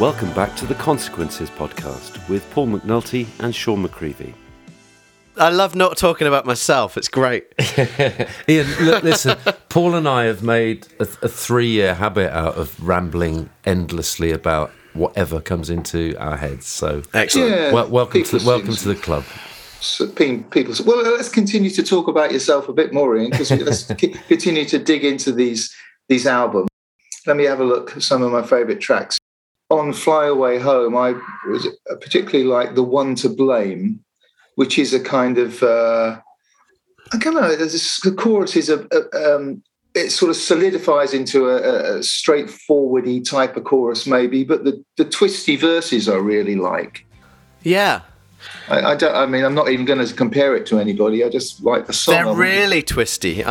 Welcome back to the Consequences podcast with Paul McNulty and Sean McCreevy. I love not talking about myself. It's great. Iain, look, listen, Paul and I have made a, a three year habit out of rambling endlessly about whatever comes into our heads. So, Excellent. Yeah, wel- welcome, to the, welcome to the club. So people say, well, let's continue to talk about yourself a bit more, Iain, because let's continue to dig into these these albums. Let me have a look at some of my favourite tracks. On Fly Away Home, I was particularly like the one to blame, which is a kind of uh, I don't know. The chorus is a, a um, it sort of solidifies into a, a straightforwardy type of chorus, maybe, but the the twisty verses I really like. Yeah. I, I don't. I mean, I'm not even going to compare it to anybody. I just like the song. They're really twisty.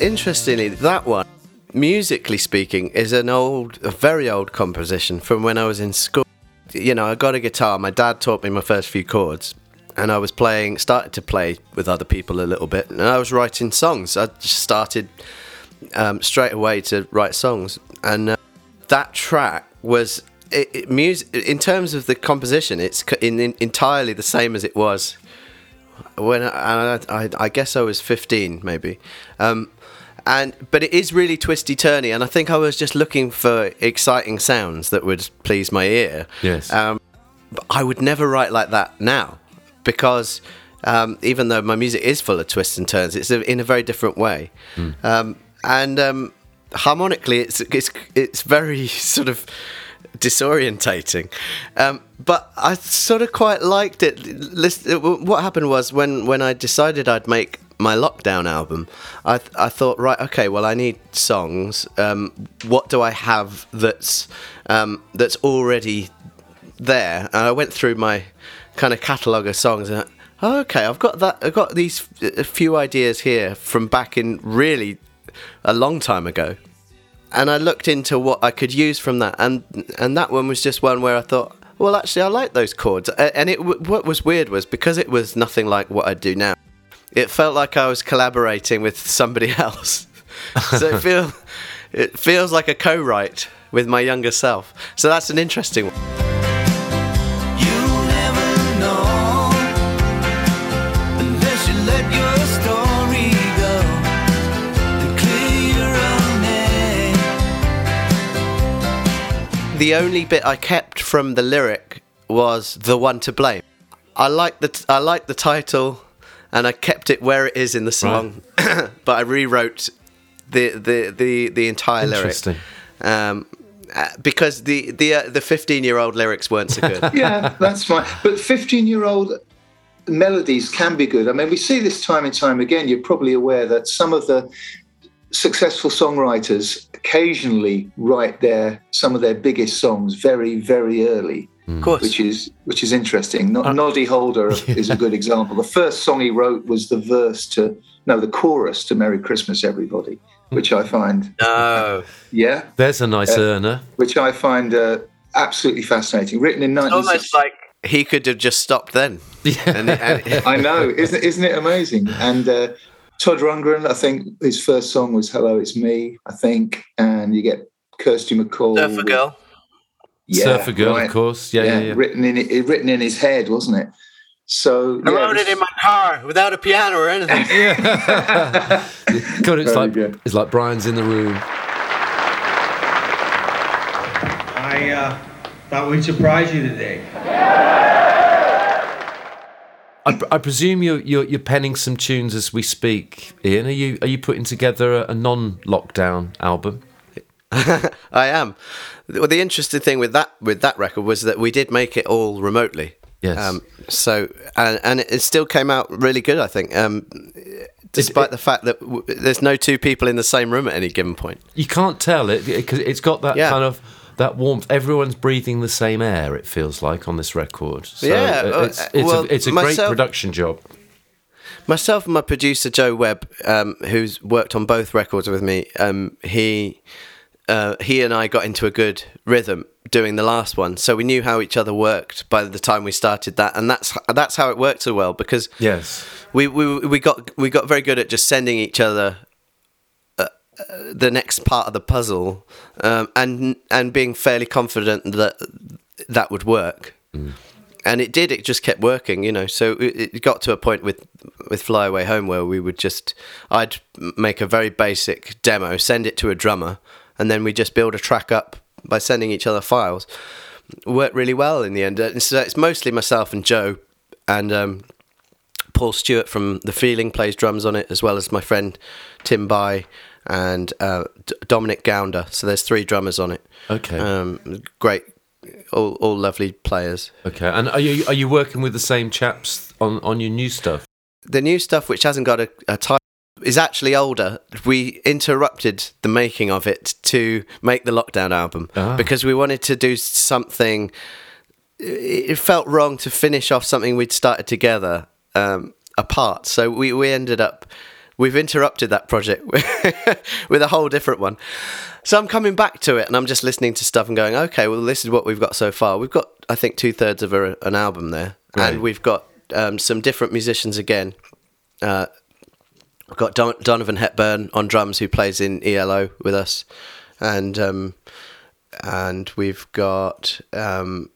Interestingly, that one, musically speaking, is an old, a very old composition from when I was in school. You know, I got a guitar. My dad taught me my first few chords, and I was playing, started to play with other people a little bit, and I was writing songs. I just started um, straight away to write songs, and uh, that track was it, it, music in terms of the composition. It's in, in, entirely the same as it was when I, I, I guess I was 15 maybe um, and but it is really twisty turny and I think I was just looking for exciting sounds that would please my ear Yes. um, but I would never write like that now because um, even though my music is full of twists and turns it's a, in a very different way um, and um, harmonically it's, it's it's very sort of disorientating. Um, but I sort of quite liked it. Listen, what happened was when, when I decided I'd make my lockdown album, I, th- I thought, right, okay, well, I need songs. Um, what do I have that's um, that's already there? And I went through my kind of catalogue of songs and. Oh, okay, I've got that. I've got these a few ideas here from back in really a long time ago and I looked into what I could use from that, and and that one was just one where I thought, well, actually, I like those chords. And it what was weird was because it was nothing like what I do now. It felt like I was collaborating with somebody else. so it feel it feels like a co-write with my younger self. So that's an interesting one. You'll never know unless you let your story go and clear your own name. The only bit I kept from the lyric was the one to blame. I like the t- I like the title, and I kept it where it is in the song, but I rewrote the the the, the entire lyric. Um, uh, because the the uh, the fifteen year old lyrics weren't so good. yeah, that's fine. But 15 year old melodies can be good. I mean, we see this time and time again. You're probably aware that some of the successful songwriters occasionally write their some of their biggest songs very, very early. Of course. Which is which is interesting. No, Noddy Holder is a good example. The first song he wrote was the verse to no, the chorus to "Merry Christmas, Everybody," which I find no. yeah, There's a nice earner. which I find uh, absolutely fascinating. Written in 1960. Almost like he could have just stopped then. And, and, I know, isn't isn't it amazing? And uh, Todd Rundgren, I think his first song was "Hello, It's Me," I think, and you get Kirsty MacColl, Surfer Girl. Yeah, Surfer Girl, right. of course. Yeah, yeah, yeah. written in it, written in his head, wasn't it? So I yeah, wrote it in my car without a piano or anything. God, it's Very like good. it's like Brian's in the room. I uh, thought we'd surprise you today. I, I presume you're, you're you're penning some tunes as we speak. Iain, are you are you putting together a, a non-lockdown album? I am. Well, the interesting thing with that with that record was that we did make it all remotely. Yes. so and and it still came out really good. I think, um, despite it- the fact that w- there's no two people in the same room at any given point. You can't tell it because it's got that Yeah. kind of that warmth. Everyone's breathing the same air. It feels like on this record. So Yeah, uh, it's it's well, a, it's a great production job. myself and my producer Joe Webb, um, who's worked on both records with me, um, he uh, he and I got into a good rhythm doing the last one, so we knew how each other worked by the time we started that, and that's that's how it worked so well because Yes. we we, we got we got very good at just sending each other uh, uh, the next part of the puzzle um, and and being fairly confident that that would work. And it did it just kept working you know. So it, it got to a point with with fly away home where we would just i'd make a very basic demo send it to a drummer and then we just build a track up by sending each other files worked really well in the end and so it's mostly myself and joe and um, Paul Stewart from The Feeling plays drums on it, as well as my friend Tim By and uh, D- Dominic Gounder. So there's three drummers on it. Okay. Um, great, all, all lovely players. Okay. And are you are you working with the same chaps on on your new stuff? The new stuff, which hasn't got a, a title, is actually older. We interrupted the making of it to make the Lockdown album Ah. because we wanted to do something. It felt wrong to finish off something we'd started together um, apart. So we, we ended up, we've interrupted that project with a whole different one. So I'm coming back to it and I'm just listening to stuff and going, okay, well, this is what we've got so far. We've got, I think, two thirds of a, an album there. Right. And we've got um, some different musicians again. Uh, We've got Don- Donovan Hepburn on drums, who plays in ELO with us, and um, and we've got um,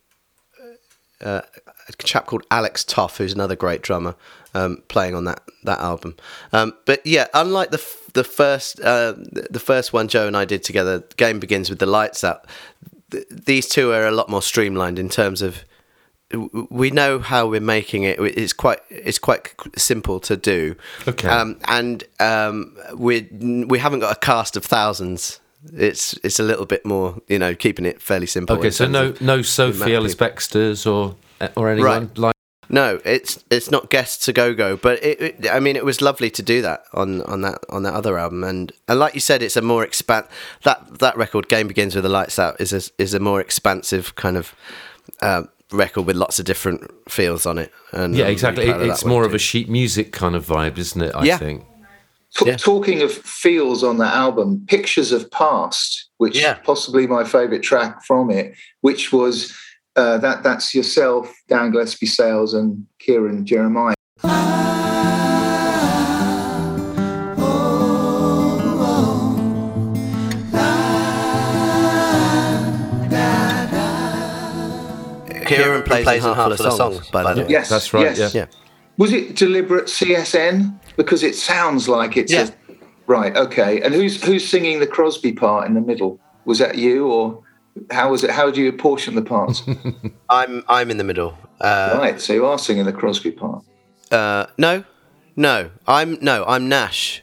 uh, a chap called Alex Toff, who's another great drummer, um, playing on that that album. Um, but yeah, unlike the f- the first uh, the first one Joe and I did together, Game Begins with the lights out. Th- these two are a lot more streamlined in terms of we know how we're making it. It's quite it's quite simple to do. Okay. Um, and um, we we haven't got a cast of thousands. It's it's a little bit more, you know, keeping it fairly simple. Okay. So no no Sophie Ellis Bextors or or anyone Right. like. No, it's it's not guests to go go, but it, it, I mean, it was lovely to do that on, on that on that other album, and and like you said, it's a more expand that that record. Game begins with the lights out is a, is a more expansive kind of uh, record with lots of different feels on it. And Yeah, I'm exactly. It, it's more one of a sheet music kind of vibe, isn't it? I Yeah. think. T- Yeah. Talking of feels on that album, Pictures of Past, which Yeah. possibly my favourite track from it, which was uh, that that's yourself, Dan Gillespie Sells, and Kieran Jeremiah. Kieran plays, in Heart Full of Songs, by the way. Yes, That's right, yes. yeah. Yeah. Was it deliberate CSN? Because it sounds like it's Yeah. a, right. Okay, and who's who's singing the Crosby part in the middle? Was that you, or how was it? How do you apportion the parts? I'm I'm in the middle. Uh, right, so you are singing the Crosby part. Uh, no, no, I'm no, I'm Nash.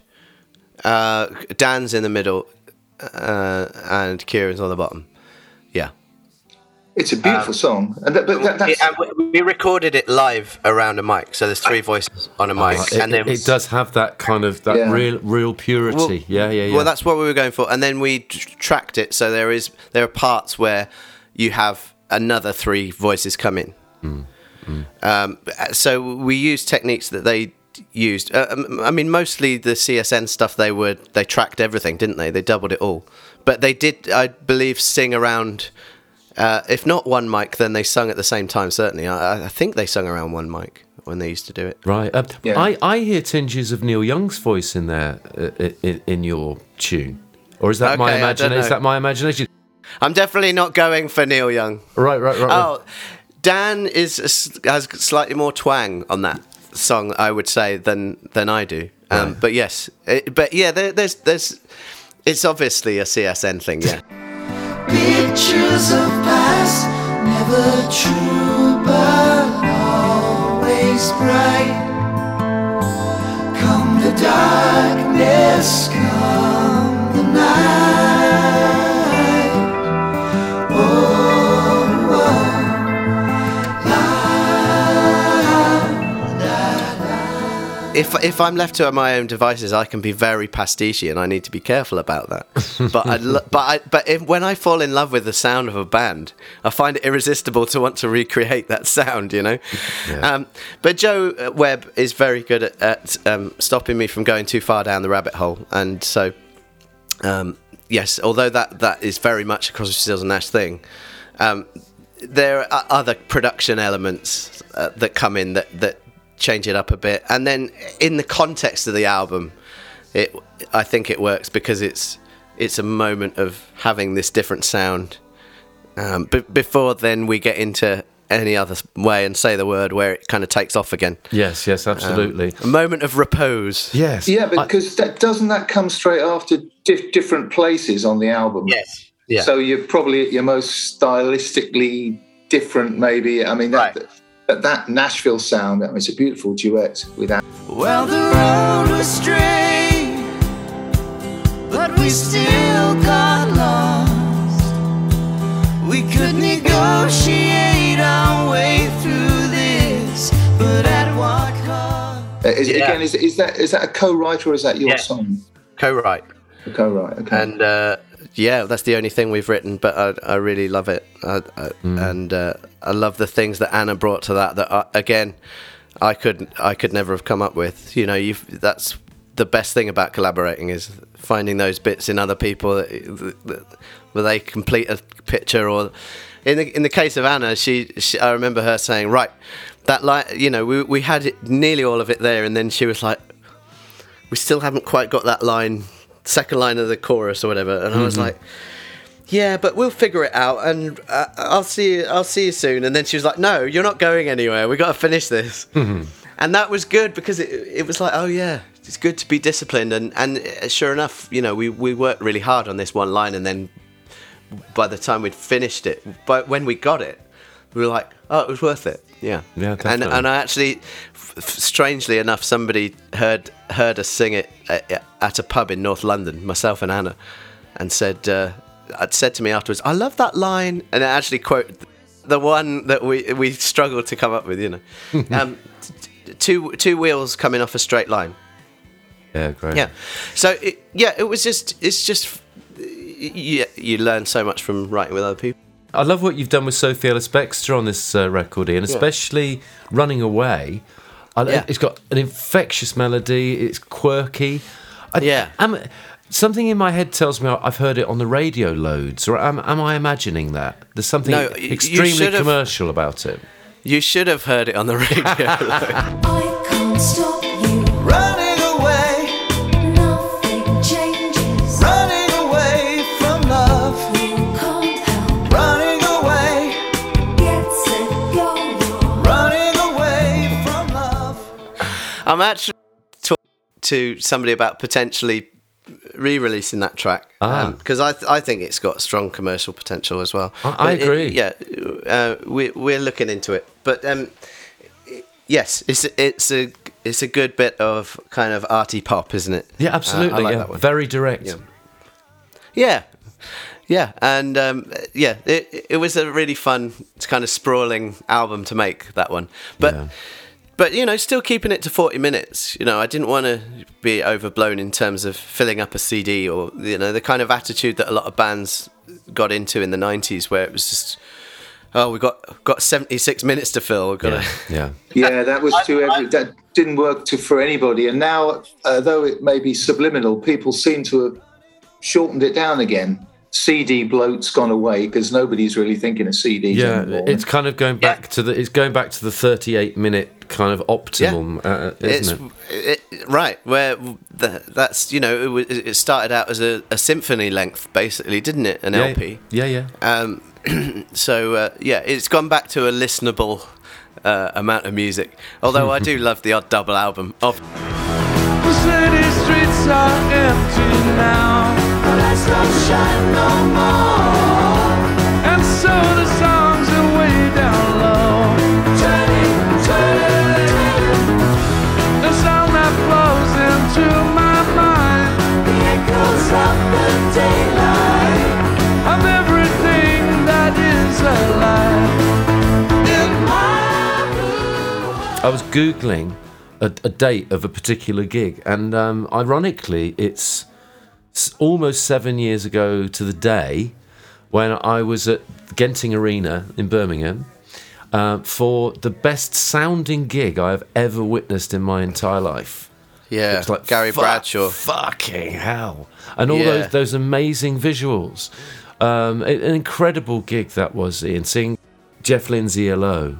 Uh, Dan's in the middle, uh, and Kieran's on the bottom. Yeah, It's a beautiful song, and that, but that, that's and we, we recorded it live around a mic, so there's three voices on a mic, Uh, it, and then it, it does have that kind of that Yeah. real real purity. Well, yeah, yeah, yeah. Well, that's what we were going for, and then we tr- tracked it. So there is there are parts where you have another three voices come in. Um, so we used techniques that they used. Uh, um, I mean, mostly the CSN stuff. They were they tracked everything, didn't they? They doubled it all, but they did, I believe, sing around. Uh, if not one mic, then they sung at the same time. Certainly, I, I think they sung around one mic when they used to do it. Right. Um, Yeah. I, I hear tinges of Neil Young's voice in there uh, in, in your tune, or is that my Okay, I don't imagination? Is that my imagination? I'm definitely not going for Neil Young. Right, right, right. right. Oh, Dan is has slightly more twang on that song, I would say, than than I do. Um, Right. But yes, it, but yeah, there, there's there's it's obviously a CSN thing. Yeah, Pictures of past, never true, but always bright. Come the darkness, come if if I'm left to my own devices, I can be very pastiche, and I need to be careful about that. but I, lo- but I, but if, when I fall in love with the sound of a band, I find it irresistible to want to recreate that sound. You know. Um, but Joe uh, Webb is very good at, at um, stopping me from going too far down the rabbit hole, and so um, yes, although that that is very much a Crosby, Stills and Nash thing. Um, there are other production elements uh, that come in that, that change it up a bit, and then in the context of the album, it I think it works because it's it's a moment of having this different sound. Um, b- before then, we get into any other way and say the word where it kind of takes off again. Yes, yes, absolutely. A moment of repose. yes. Yeah, I- because that, doesn't that come straight after dif- different places on the album? Yes. Yeah. So you're probably at your most stylistically different, maybe. I mean, that, Right. That, that Nashville sound, I mean, it's a beautiful duet with Anne. Well, the road was straight, but we still got lost. We could negotiate our way through this, but at what cost? Uh, Is, Yeah. Again, is, is that is that a co-writer or is that your Yeah. song? Co-write. A co-write, okay. and uh, yeah, that's the only thing we've written. But I, I really love it, I, I, and uh, I love the things that Anna brought to that. That uh, again, I could I could never have come up with. You know, you that's the best thing about collaborating is finding those bits in other people that, that, where they complete a picture. Or in the in the case of Anna, she, she I remember her saying, right, that line. You know, we we had it, nearly all of it there, and then she was like we still haven't quite got that line, second line of the chorus or whatever. And I was like, yeah, but we'll figure it out, and uh, I'll see you. I'll see you soon. And then she was like, no, you're not going anywhere. We got to finish this. and that was good because it, it was like, oh yeah, it's good to be disciplined. And and uh, sure enough, you know, we we worked really hard on this one line, and then by the time we'd finished it, but when we got it, we were like, oh, it was worth it. Yeah. Yeah, And definitely. and I actually, strangely enough, somebody heard heard us sing it at, at a pub in North London, myself and Anna, and said, uh, I'd said to me afterwards, I love that line, and I actually quote the one that we we struggled to come up with, you know, um, t- two two wheels coming off a straight line. Yeah, great. Yeah. So it, yeah, it was just it's just you, you learn so much from writing with other people. I love what you've done with Sophie Ellis Bextor on this uh, record, Iain, especially Running Away. I, Yeah. It's got an infectious melody, it's quirky. I, Yeah. Am, something in my head tells me I've heard it on the radio loads, or am, am I imagining that? There's something No, extremely should have- commercial about it. You should have heard it on the radio. I can't stop you. Running I'm actually talking to somebody about potentially re-releasing that track Ah. because I th- I think it's got strong commercial potential as well. I- I But it- agree. yeah, uh, we we're looking into it, but um, yes, it's it's a it's a good bit of kind of arty pop, isn't it? Yeah, Uh, I absolutely. like yeah. that one. Very direct. Yeah. Yeah, yeah, and um, yeah, it, it was a really fun, kind of sprawling album to make that one, but. Yeah. But you know, still keeping it to forty minutes. You know, I didn't want to be overblown in terms of filling up a CD or you know the kind of attitude that a lot of bands got into in the '90s, where it was just, oh, we got got seventy six minutes to fill. We've got Yeah. to yeah. Yeah, that was too every, that didn't work to for anybody. And now, uh, though it may be subliminal, people seem to have shortened it down again. CD bloat's gone away because nobody's really thinking of CDs Yeah, anymore. it's kind of going back to the it's going back to the 38 minute kind of optimum, uh, it's isn't it? it, right where the, that's you know it, was, it started out as a, a symphony length basically, didn't it? An yeah, LP. Yeah, yeah. Um, so uh, yeah, it's gone back to a listenable uh, amount of music. Although I do love the odd double album of The city streets are empty now. The lights don't shine no more. And so the songs are way down low. Turning, turning. The sound that flows into my mind. The echoes of the daylight. Of everything that is alive. In my blue I was googling a, a date of a particular gig, and um, ironically, it's almost seven years ago to the day when I was at Genting Arena in Birmingham uh, for the best sounding gig I have ever witnessed in my entire life. Yeah, It's like Gary fuck- Bradshaw. Fucking hell! And all Yeah. those those amazing visuals. Um, an incredible gig that was, Iain. Seeing Jeff Lynne's ELO,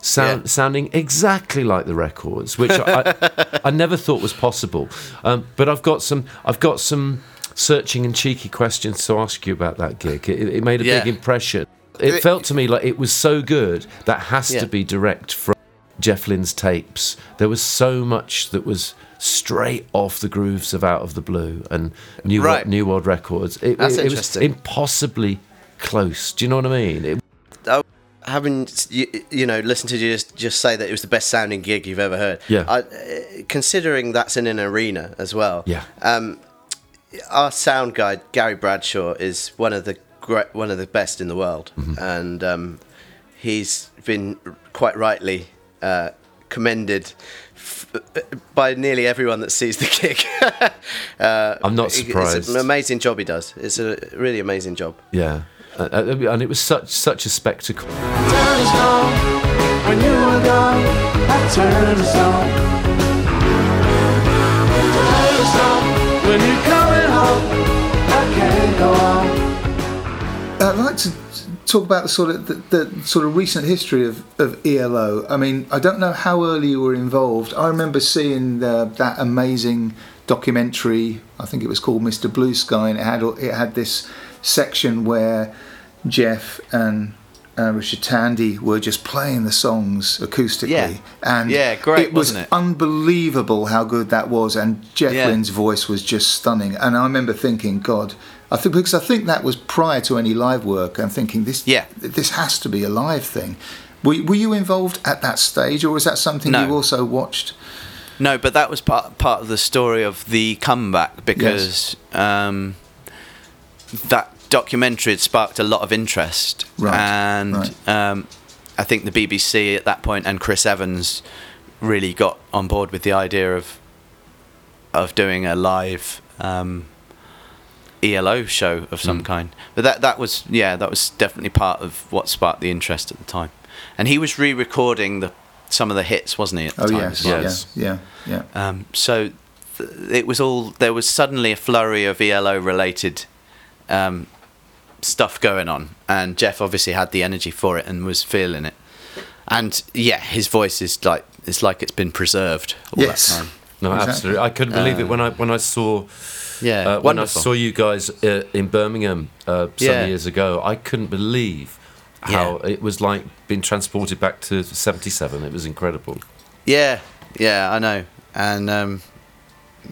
sound, Yeah. sounding exactly like the records, which I, I never thought was possible. Um, but I've got some I've got some searching and cheeky questions to ask you about that gig. It, it made a Yeah. big impression. It It- felt to me like it was so good that has Yeah. to be direct from Jeff Lynne's tapes. There was so much that was straight off the grooves of Out of the Blue and New Right. World, New World Records. It, That's it, it was impossibly close. Do you know what I mean? It, having you, you know listened to you just, just say that it was the best sounding gig you've ever heard Yeah. I, uh, considering that's in an arena as well Yeah. um, our sound guy Gary Bradshaw is one of the great, one of the best in the world Mm-hmm. and um, he's been quite rightly uh, commended f- by nearly everyone that sees the gig uh, I'm not it's surprised. an amazing job he does it's a really amazing job yeah. Uh, uh, and it was such such a spectacle. Turn us on when you were gone. I'd like to talk about the sort of the, the sort of recent history of, of ELO. I mean, I don't know how early you were involved. I remember seeing the, that amazing documentary. I think it was called Mr. Blue Sky, and it had it had this section where Jeff and uh, Richard Tandy were just playing the songs acoustically, Yeah. and Yeah, great, it was wasn't it? unbelievable how good that was, and Jeff Yeah. Lynne's voice was just stunning. And I remember thinking, God, I think because I think that was prior to any live work. I'm thinking this, Yeah. this has to be a live thing. Were, were you involved at that stage, or was that something No. you also watched? No, but that was part part of the story of the comeback because um, that documentary had sparked a lot of interest, Right, and right. Um, I think the BBC at that point and Chris Evans really got on board with the idea of of doing a live um, ELO show of some kind. But that that was yeah, that was definitely part of what sparked the interest at the time. And he was re-recording the some of the hits, wasn't he? At the Oh time yes, well? Yes. yeah, yeah, yeah. Um, so th- it was all there was suddenly a flurry of ELO related um, stuff going on, and Jeff obviously had the energy for it and was feeling it. And yeah, his voice is like it's like it's been preserved all Yes. that time. No, Exactly. absolutely. I couldn't believe it when I when I saw Yeah, uh, when I saw you guys uh, in Birmingham uh, some Yeah. years ago. I couldn't believe how it was like being transported back to '77. It was incredible. Yeah, yeah, I know, and um,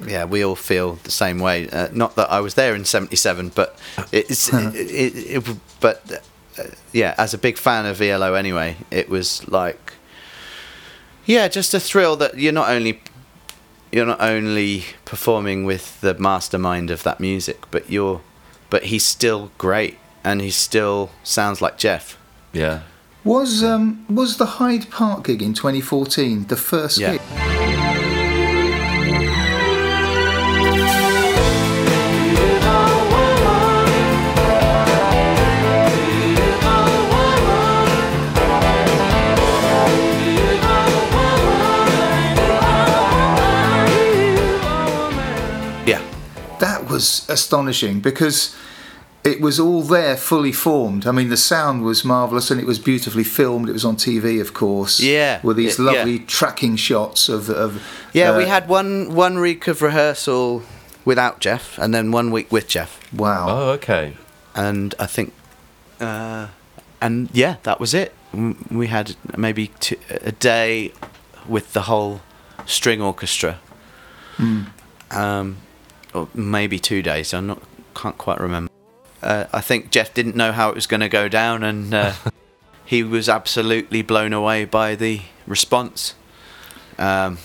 yeah, we all feel the same way. Uh, not that I was there in '77, but it's it, it, it, but uh, yeah, as a big fan of ELO anyway, it was like yeah, just a thrill that you're not only you're not only performing with the mastermind of that music, but you're but he's still great and he still sounds like Jeff. Yeah. Was um was the Hyde Park gig in 2014 the first Yeah. gig? Was astonishing because it was all there fully formed. I mean, the sound was marvelous and it was beautifully filmed. It was on TV, of course. Yeah, with these yeah, yeah. lovely tracking shots of of. Yeah, we uh, had one one week of rehearsal without Jeff, and then one week with Jeff, Wow. Oh, okay. and I think, uh, and yeah, that was it. We had maybe two, a day with the whole string orchestra, um, or maybe two days. I'm not can't quite remember. Uh, I think Jeff didn't know how it was going to go down, and uh, he was absolutely blown away by the response. Um,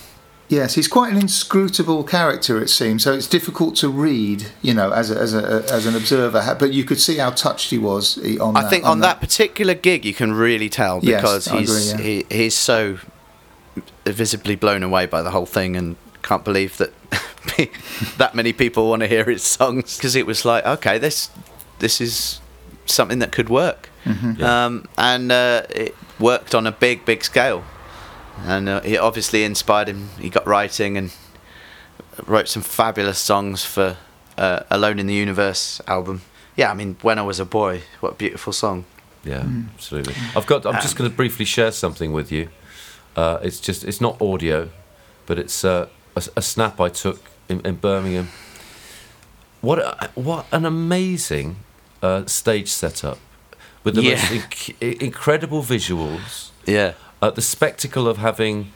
Yes, he's quite an inscrutable character, it seems. So it's difficult to read, you know, as a, as a, as an observer. But you could see how touched he was on. I that, think on that particular gig, you can really tell because I he's agree, he, he's so visibly blown away by the whole thing and can't believe that that many people want to hear his songs because it was like okay this this is something that could work um, and uh, it worked on a big big scale and uh, it obviously inspired him he got writing and wrote some fabulous songs for uh, Alone in the Universe album yeah I mean when I was a boy what a beautiful song Yeah, absolutely. I've got. I'm just going to briefly share something with you. Uh, it's just. It's not audio, but it's uh, a, a snap I took in, in Birmingham. What a, what an amazing uh, stage setup with the Yeah. most inc- incredible visuals. yeah Uh, the spectacle of having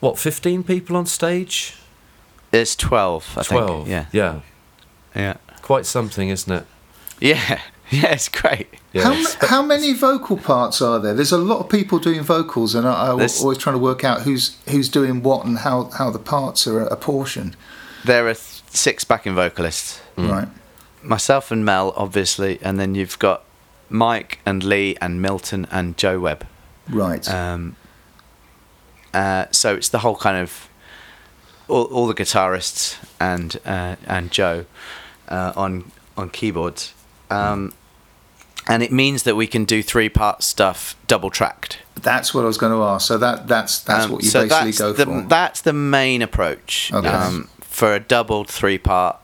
what 15 people on stage. There's 12, I 12. think. Yeah. Yeah. Yeah. Quite something, isn't it? Yeah. Yeah, it's great. Yeah. How, ma- how many vocal parts are there? There's a lot of people doing vocals, and I, I'm There's- always trying to work out who's who's doing what and how, how the parts are apportioned. There are six backing vocalists. Right. Myself and Mel, obviously, and then you've got Mike and Lee and Milton and Joe Webb. Right. Um, uh, so it's the whole kind of all, all the guitarists and uh, and Joe uh, on on keyboards, um, and it means that we can do three part stuff double tracked. that's what I was going to ask. So that that's that's Um, what you so basically that's go the, for. That's the main approach Okay. um, for a doubled three part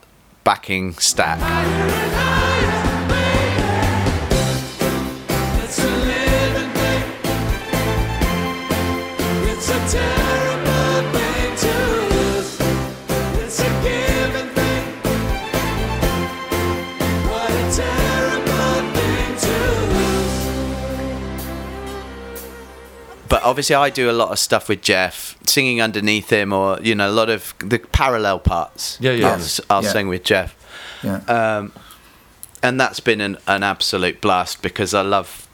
backing stack. Obviously, I do a lot of stuff with Jeff, singing underneath him, or you know, a lot of the parallel parts. Yeah, yeah. I'll, s- I'll Yeah. sing with Jeff, yeah. um, and that's been an, an absolute blast because I love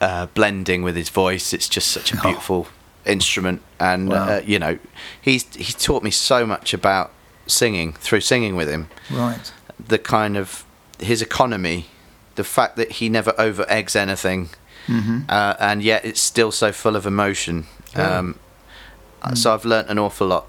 uh, blending with his voice. It's just such a beautiful instrument, and Wow. uh, you know, he's he's taught me so much about singing through singing with him. right. the kind of his economy, the fact that he never over eggs anything, uh, and yet it's still so full of emotion. Um, So I've learnt an awful lot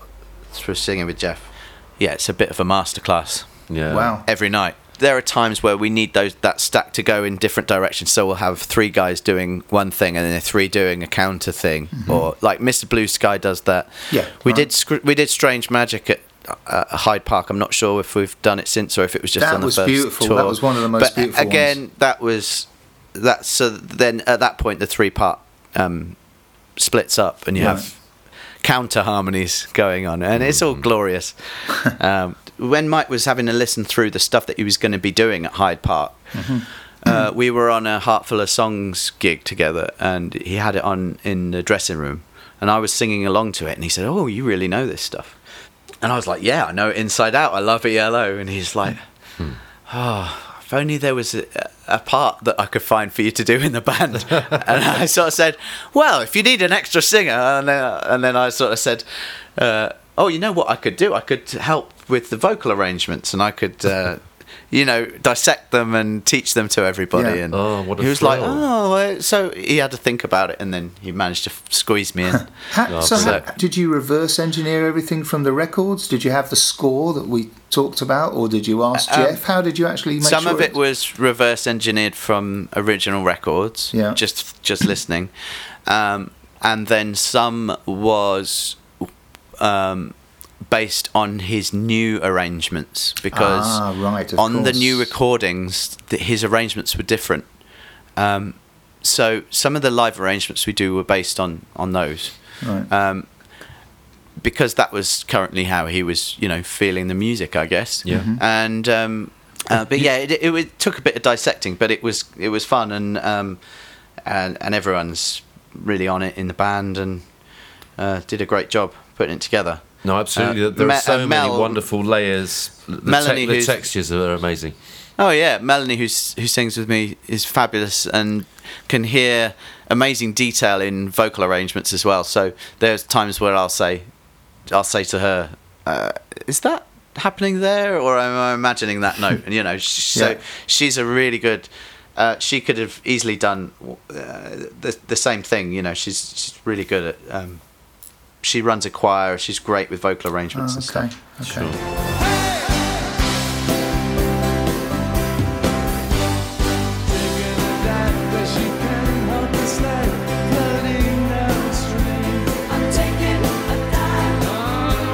through singing with Jeff. Yeah, it's a bit of a masterclass Yeah. Wow. every night. There are times where we need those that stack to go in different directions. So we'll have three guys doing one thing and then three doing a counter thing, or like Mr. Blue Sky does that. Yeah, we right. did scr- we did Strange Magic at uh, Hyde Park. I'm not sure if we've done it since or if it was just That on the was first beautiful. tour. That was one of the most but beautiful Again, ones. that was that. So then at that point, the three part um, splits up, and you Right. have counter harmonies going on, and it's all glorious. um, when Mike was having a listen through the stuff that he was going to be doing at Hyde Park, uh, we were on a Heart Full of Songs gig together, and he had it on in the dressing room, and I was singing along to it, and he said, "Oh, you really know this stuff," and I was like, "Yeah, I know it inside out. I love ELO," and he's like, "Oh." If only there was a, a part that I could find for you to do in the band, and I sort of said, "Well, if you need an extra singer," and then, and then I sort of said, uh, "Oh, you know what I could do? I could help with the vocal arrangements, and I could, uh, you know, dissect them and teach them to everybody." Yeah. And Oh, what a he was like, "Oh," so he had to think about it, and then he managed to f- squeeze me in. How, so, so- how, did you reverse engineer everything from the records? Did you have the score that we talked about, or did you ask Um, Jeff? How did you actually make Some sure of it was reverse engineered from original records, Yeah. just just listening, um, and then some was um, based on his new arrangements because Ah, right, of on the new recordings, th- his arrangements were different. Um, so some of the live arrangements we do were based on on those. Right. Um, because that was currently how he was, you know, feeling the music, I guess. Yeah. Mm-hmm. Mhm. And um, uh, but yeah, it, it, it took a bit of dissecting, but it was it was fun, and um, and and everyone's really on it in the band, and uh, did a great job putting it together. No, absolutely. Uh, there are so uh, many wonderful layers. The, te- Melanie, the textures are amazing. Oh yeah, Melanie, who's who sings with me, is fabulous and can hear amazing detail in vocal arrangements as well. So there's times where I'll say, I'll say to her, uh, "Is that happening there, or am I imagining that note?" And you know, sh- so Yeah. she's a really good. Uh, she could have easily done uh, the the same thing. You know, she's she's really good at um, she runs a choir. She's great with vocal arrangements Oh, and stuff. okay. Okay. I'm taking a dive.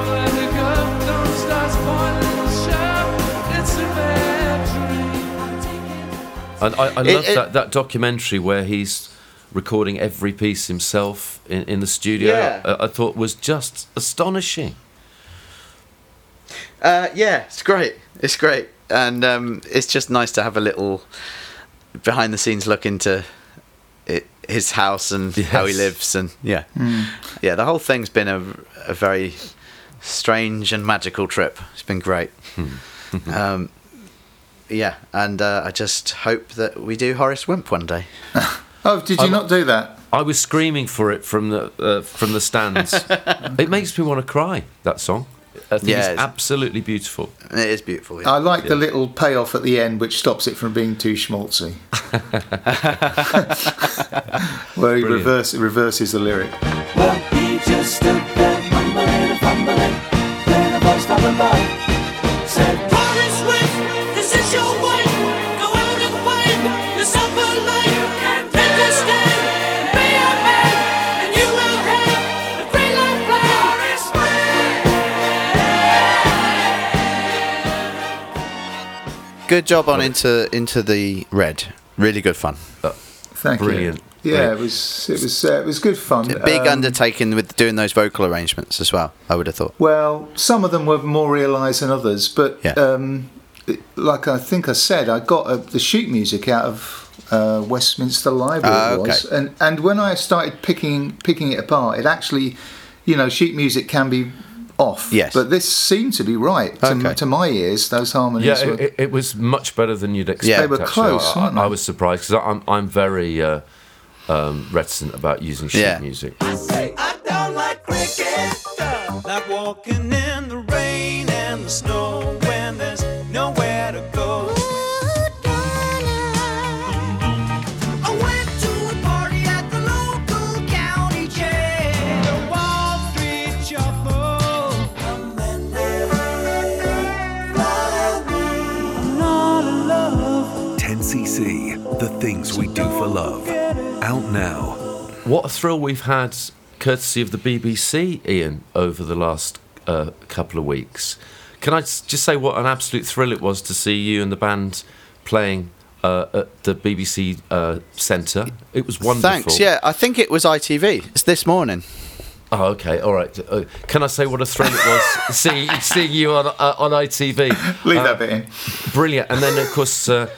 I'm taking And I, I It- love it- that, that documentary where he's recording every piece himself in, in the studio. Yeah. I, I thought was just astonishing. Uh, yeah, it's great. It's great, and um, it's just nice to have a little behind the scenes look into it, his house and how he lives, and yeah, yeah. The whole thing's been a, a very strange and magical trip. It's been great. um, yeah, and uh, I just hope that we do Horace Wimp one day. Oh, did you I'm- not do that? I was screaming for it from the uh, from the stands. it makes me want to cry. That song. I think Yeah, it's it's- absolutely beautiful. It is beautiful. yeah. I like the little payoff at the end, which stops it from being too schmaltzy. Where he reverse, reverses the lyric. Well, Good job on into into the red. Really good fun. Thank Brilliant. you. Yeah, Brilliant. it was it was uh, it was good fun. A big Um, undertaking with doing those vocal arrangements as well. I would have thought. Well, some of them were more realised than others, but Yeah. um, like I think I said, I got uh, the sheet music out of uh, Westminster Library. It was, okay. and and when I started picking picking it apart, it actually, you know, sheet music can be off. Yes. but this seemed to be right to, Okay. to my ears. Those harmonies. Yeah, were, it, it, it was much better than you'd expect. They were actually. close, I, weren't I, I was surprised because I'm I'm very uh, um, reticent about using sheet Yeah. music. Say, I for love. Out now. What a thrill we've had, courtesy of the BBC, Iain, over the last uh, couple of weeks. Can I just say what an absolute thrill it was to see you and the band playing uh, at the BBC uh, Centre? It was wonderful. Thanks. Yeah, I think it was ITV. It's this morning. Oh, okay. All right. Uh, can I say what a thrill it was seeing, seeing you on uh, on ITV? leave Uh, that bit in. Brilliant. And then, of course, uh,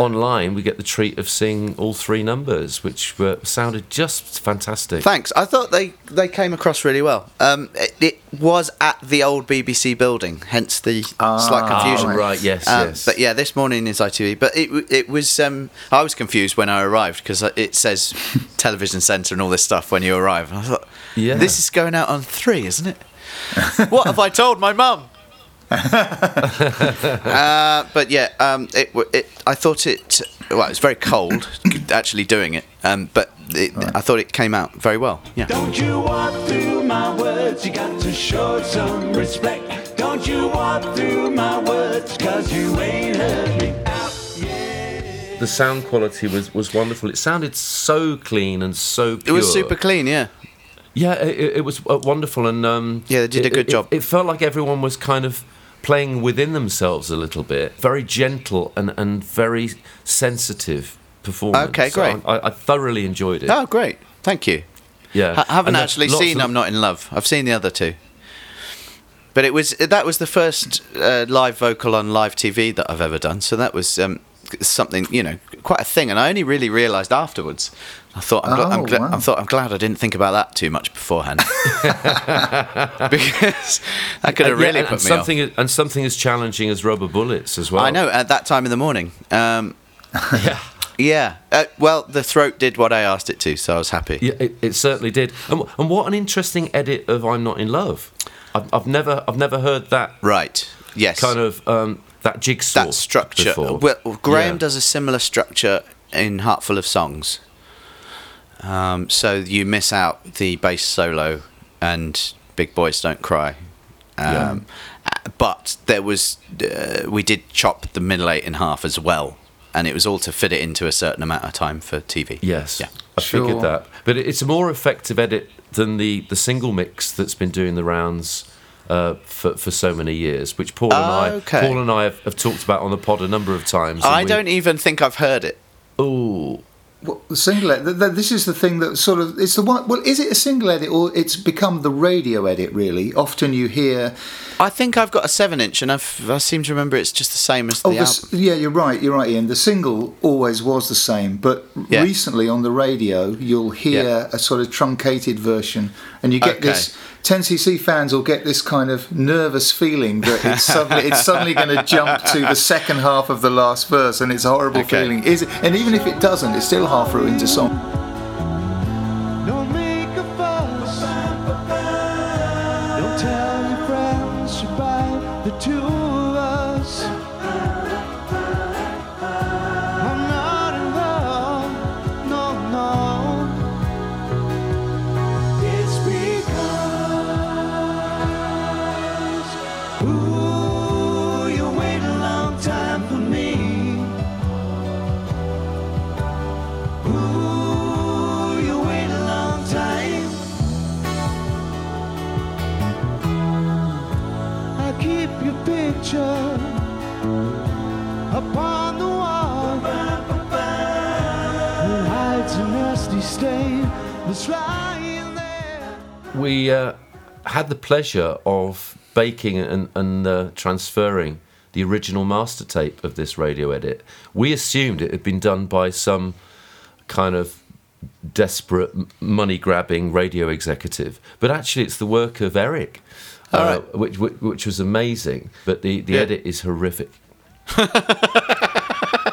online we get the treat of seeing all three numbers, which were, sounded just fantastic. Thanks. I thought they, they came across really well. Um, it, it was at the old BBC building, hence the slight confusion. Ah, right. Yes. Um, yes. But yeah, this morning is ITV. But it it was um, I was confused when I arrived because it says television centre and all this stuff when you arrive. And I thought, Yeah. this is going out on three, isn't it? what have I told my mum? uh, but yeah, um, it, it. I thought it. Well, it's very cold actually doing it, um, but it, I thought it came out very well. Yeah. Don't you walk through my words, you got to show some respect. Don't you walk through my words, cause you ain't heard me the sound quality was, was wonderful. It sounded so clean and so It was super clean, yeah. Yeah, it, it was uh, wonderful, and um, Yeah, they did a good it- job. It, felt like everyone was kind of playing within themselves a little bit, very gentle and, and very sensitive performance. Okay, So great. I, I thoroughly enjoyed it. Oh, great. Thank you. yeah, I haven't actually seen I'm Not in Love. I've seen the other two. But it was that was the first uh, live vocal on live TV that I've ever done. So that was um, something, you know, quite a thing. And I only really realised afterwards. I thought I'm, gl- I'm, Oh, gl- wow. I thought I'm glad I didn't think about that too much beforehand because that could have And, yeah, really and, put and me something off. and something as challenging as rubber bullets as well. I know at that time in the morning. Um, yeah. Uh, well, the throat did what I asked it to, so I was happy. Yeah, it, it certainly did. And, and what an interesting edit of "I'm Not in Love." I've, I've never, I've never heard that Right. Yes. kind of um, that jigsaw that structure. before. Well, Graham Yeah. does a similar structure in Heart Full of Songs. Um, so you miss out the bass solo and Big Boys Don't Cry. Um, uh, But there was, uh, we did chop the middle eight in half as well, and it was all to fit it into a certain amount of time for TV. Yes, Yeah. I Sure. figured that. But it's a more effective edit than the, the single mix that's been doing the rounds uh, for, for so many years, which Paul and I Okay. Paul and I have, have talked about on the pod a number of times. I we- don't even think I've heard it. Oh. Well, the single edit. th- th- This is the thing that sort of it's the one. Well, is it a single edit or it's become the radio edit? Really, often you hear. I think I've got a seven inch, and I've, I seem to remember it's just the same as the Oh, the, album. yeah, you're right. You're right, Iain. The single always was the same, but Yeah. recently on the radio, you'll hear Yeah. a sort of truncated version, and you get Okay. this. 10cc fans will get this kind of nervous feeling that it's suddenly it's suddenly going to jump to the second half of the last verse, and it's a horrible Okay. feeling. Is it? And even if it doesn't, it's still half through into song. Had the pleasure of baking and, and uh, transferring the original master tape of this radio edit. We assumed it had been done by some kind of desperate money grabbing radio executive, but actually it's the work of Eric, uh, which, which which was amazing. But the, the Yeah. edit is horrific.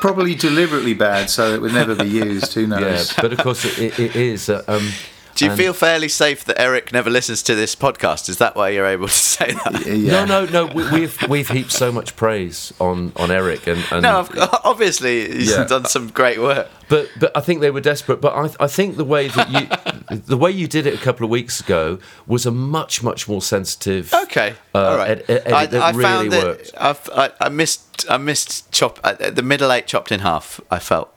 Probably deliberately bad, so it would never be used. Who Yeah, knows? but of course it, it, it is. Uh, um, Do you and- feel fairly safe that Eric never listens to this podcast? Is that why you're able to say that? Yeah. No, no, no. We, we've we've heaped so much praise on, on Eric and, and No, obviously he's Yeah. done some great work. But but I think they were desperate. But I I think the way that you the way you did it a couple of weeks ago was a much much more sensitive. Okay, Uh, all right. ed- ed- edit I, that I really found that worked. I've, I, I missed I missed chop uh, the middle eight chopped in half. I felt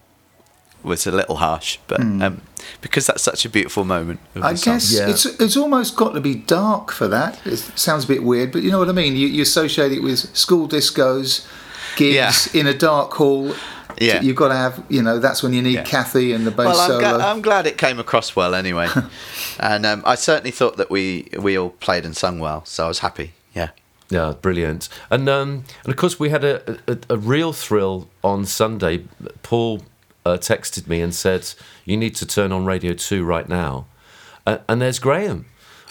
was a little harsh, but um, because that's such a beautiful moment. Of. I the guess Yeah. it's it's almost got to be dark for that. It sounds a bit weird, but you know what I mean. You, you associate it with school discos, gigs Yeah. in a dark hall. Yeah. you've got to have you know that's when you need Yeah. Kathy and the bass Well, I'm, solo. gla- I'm glad it came across well anyway, and um, I certainly thought that we we all played and sung well, so I was happy. Yeah. Yeah, brilliant. And um, and of course we had a, a, a real thrill on Sunday. Paul uh, texted me and said, "You need to turn on Radio Two right now." Uh, and there's Graham.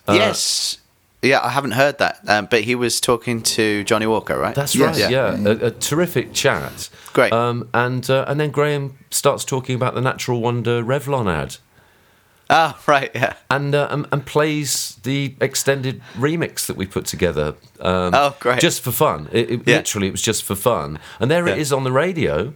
Uh, yes. Yeah, I haven't heard that, um, but he was talking to Johnnie Walker, right? That's Yes. right. Yeah. Yeah, A, a terrific chat. Great. Um, and uh, and then Graham starts talking about the Natural Wonder Revlon ad. Ah, right. Yeah. and, uh, and and plays the extended remix that we put together. Um, Oh, great. Just for fun. It, it- Yeah. Literally, it was just for fun. And there it Yeah. is on the radio.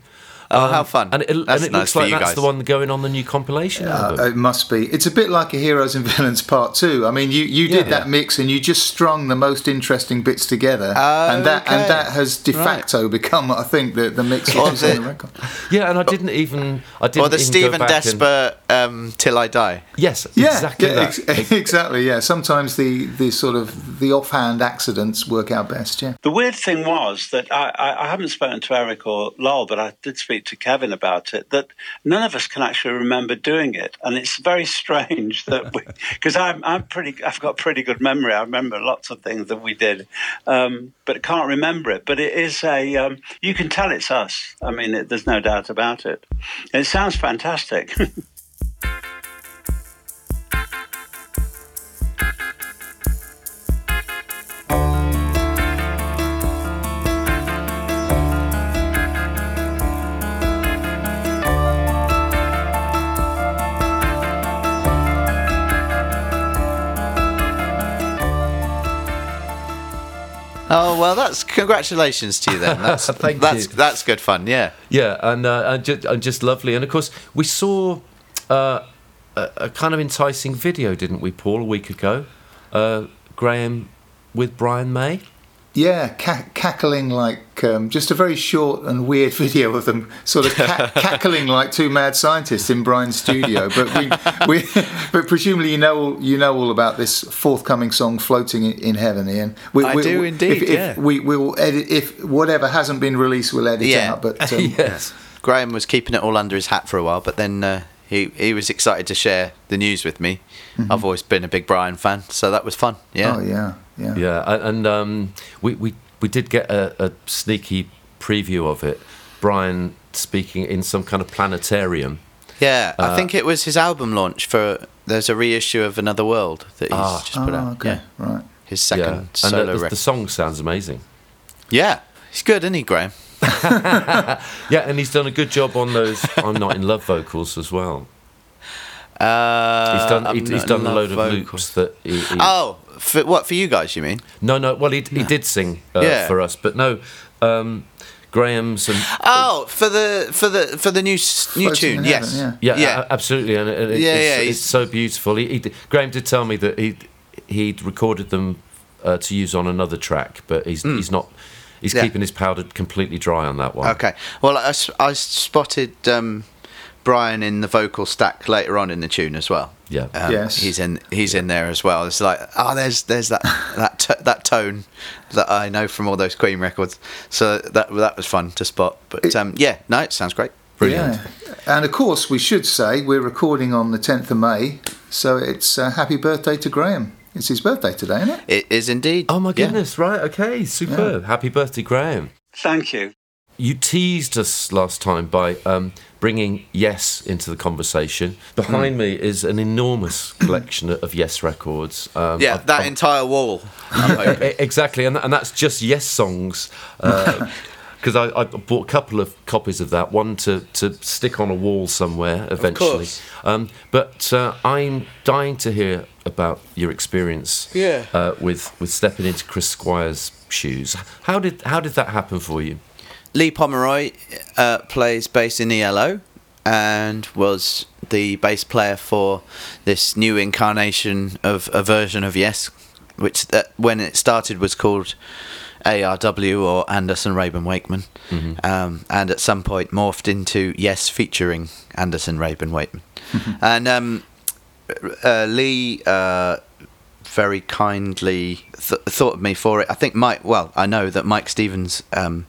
Oh, how fun! And it, and it nice looks like that's guys. the one going on the new compilation Uh, album. it must be. It's a bit like a Heroes and Villains Part Two. I mean, you, you did Yeah. that mix and you just strung the most interesting bits together, and that Okay. and that has de Right. facto become, I think, the the mix Or which is on the- the record. yeah, and I didn't even. I didn't or the even Stephen go and- Desper um, "Till I Die." Yes, Yeah, exactly yeah, that. ex- exactly. Yeah, sometimes the the sort of the offhand accidents work out best. Yeah. The weird thing was that I, I, I haven't spoken to Eric or Lol, but I did speak to Kevin about it. That none of us can actually remember doing it, and it's very strange that we because I'm I'm pretty I've got pretty good memory. I remember lots of things that we did, um, but can't remember it. But it is a um, you can tell it's us. I mean, it, there's no doubt about it. It sounds fantastic. Oh well, that's congratulations to you then. That's Thank that's you. that's good fun. Yeah. Yeah, and, uh, and, just, and just lovely. And of course, we saw uh, a, a kind of enticing video, didn't we, Paul, a week ago? Uh, Graham with Brian May. Yeah, ca- cackling like um, just a very short and weird video of them sort of ca- cackling like two mad scientists in Brian's studio. But we, we, but presumably you know you know all about this forthcoming song, "Floating in, in Heaven." Iain, we, I do indeed, If, yeah. if we we will edit if whatever hasn't been released, we'll edit Yeah. out. But um, yes. Graham was keeping it all under his hat for a while, but then uh, he he was excited to share the news with me. I've always been a big Brian fan, so that was fun. Yeah. oh yeah, yeah, Yeah, and um, we, we we did get a, a sneaky preview of it. Brian speaking in some kind of planetarium. Yeah, I Uh, think it was his album launch for. There's a reissue of Another World that he's Ah. just put Oh, out. okay, Yeah, right. his yeah, second and solo the, the, record. the song sounds amazing. yeah, he's good, isn't he, Graham? Yeah, and he's done a good job on those "I'm Not in Love" vocals as well. Uh, He's done he, he's done a load love of vocals. loops that. He, he- Oh, for, what for you guys? You mean? no, no. Well, he he did sing uh, Yeah. for us, but no. Um, Graham's and Oh, for the for the for the new new Floating tune. Yes. Heaven, Yeah, Yeah. a- absolutely, and, and it, Yeah, it's, yeah, it's he's- so beautiful. He, he, did- Graham did tell me that he he'd recorded them uh, to use on another track, but he's he's not. He's. Yeah. keeping his powder completely dry on that one. Okay. Well, I, I spotted um, Brian in the vocal stack later on in the tune as well. Yeah. Um, Yes. he's in he's in there as well. It's like oh, there's there's that that t- that tone that I know from all those Queen records. So that that was fun to spot. But um, yeah, no, it sounds great. Brilliant. Yeah. And of course, we should say we're recording on the 10th of May, so it's uh, happy birthday to Graham. It's his birthday today, isn't it? It is indeed. Oh my Yeah. goodness! Right. Okay. Superb. Happy birthday, Graham. Thank you. You teased us last time by um, bringing Yes into the conversation. Behind me is an enormous collection of Yes records. Um, Yeah, I've- that I've- entire wall. I'm hoping. Exactly, and, and that's just Yes songs. Because I, I bought a couple of copies of that, one to, to stick on a wall somewhere eventually. course. Um, but uh, I'm dying to hear about your experience Yeah. uh, with, with stepping into Chris Squire's shoes. How did, how did that happen for you? Lee Pomeroy uh, plays bass in ELO and was the bass player for this new incarnation of a version of Yes, which uh, when it started was called ARW or Anderson Rabin Wakeman, um, and at some point morphed into Yes featuring Anderson Rabin Wakeman. and um, uh, Lee uh, very kindly th- thought of me for it. I think Mike. Well, I know that Mike Stevens, um,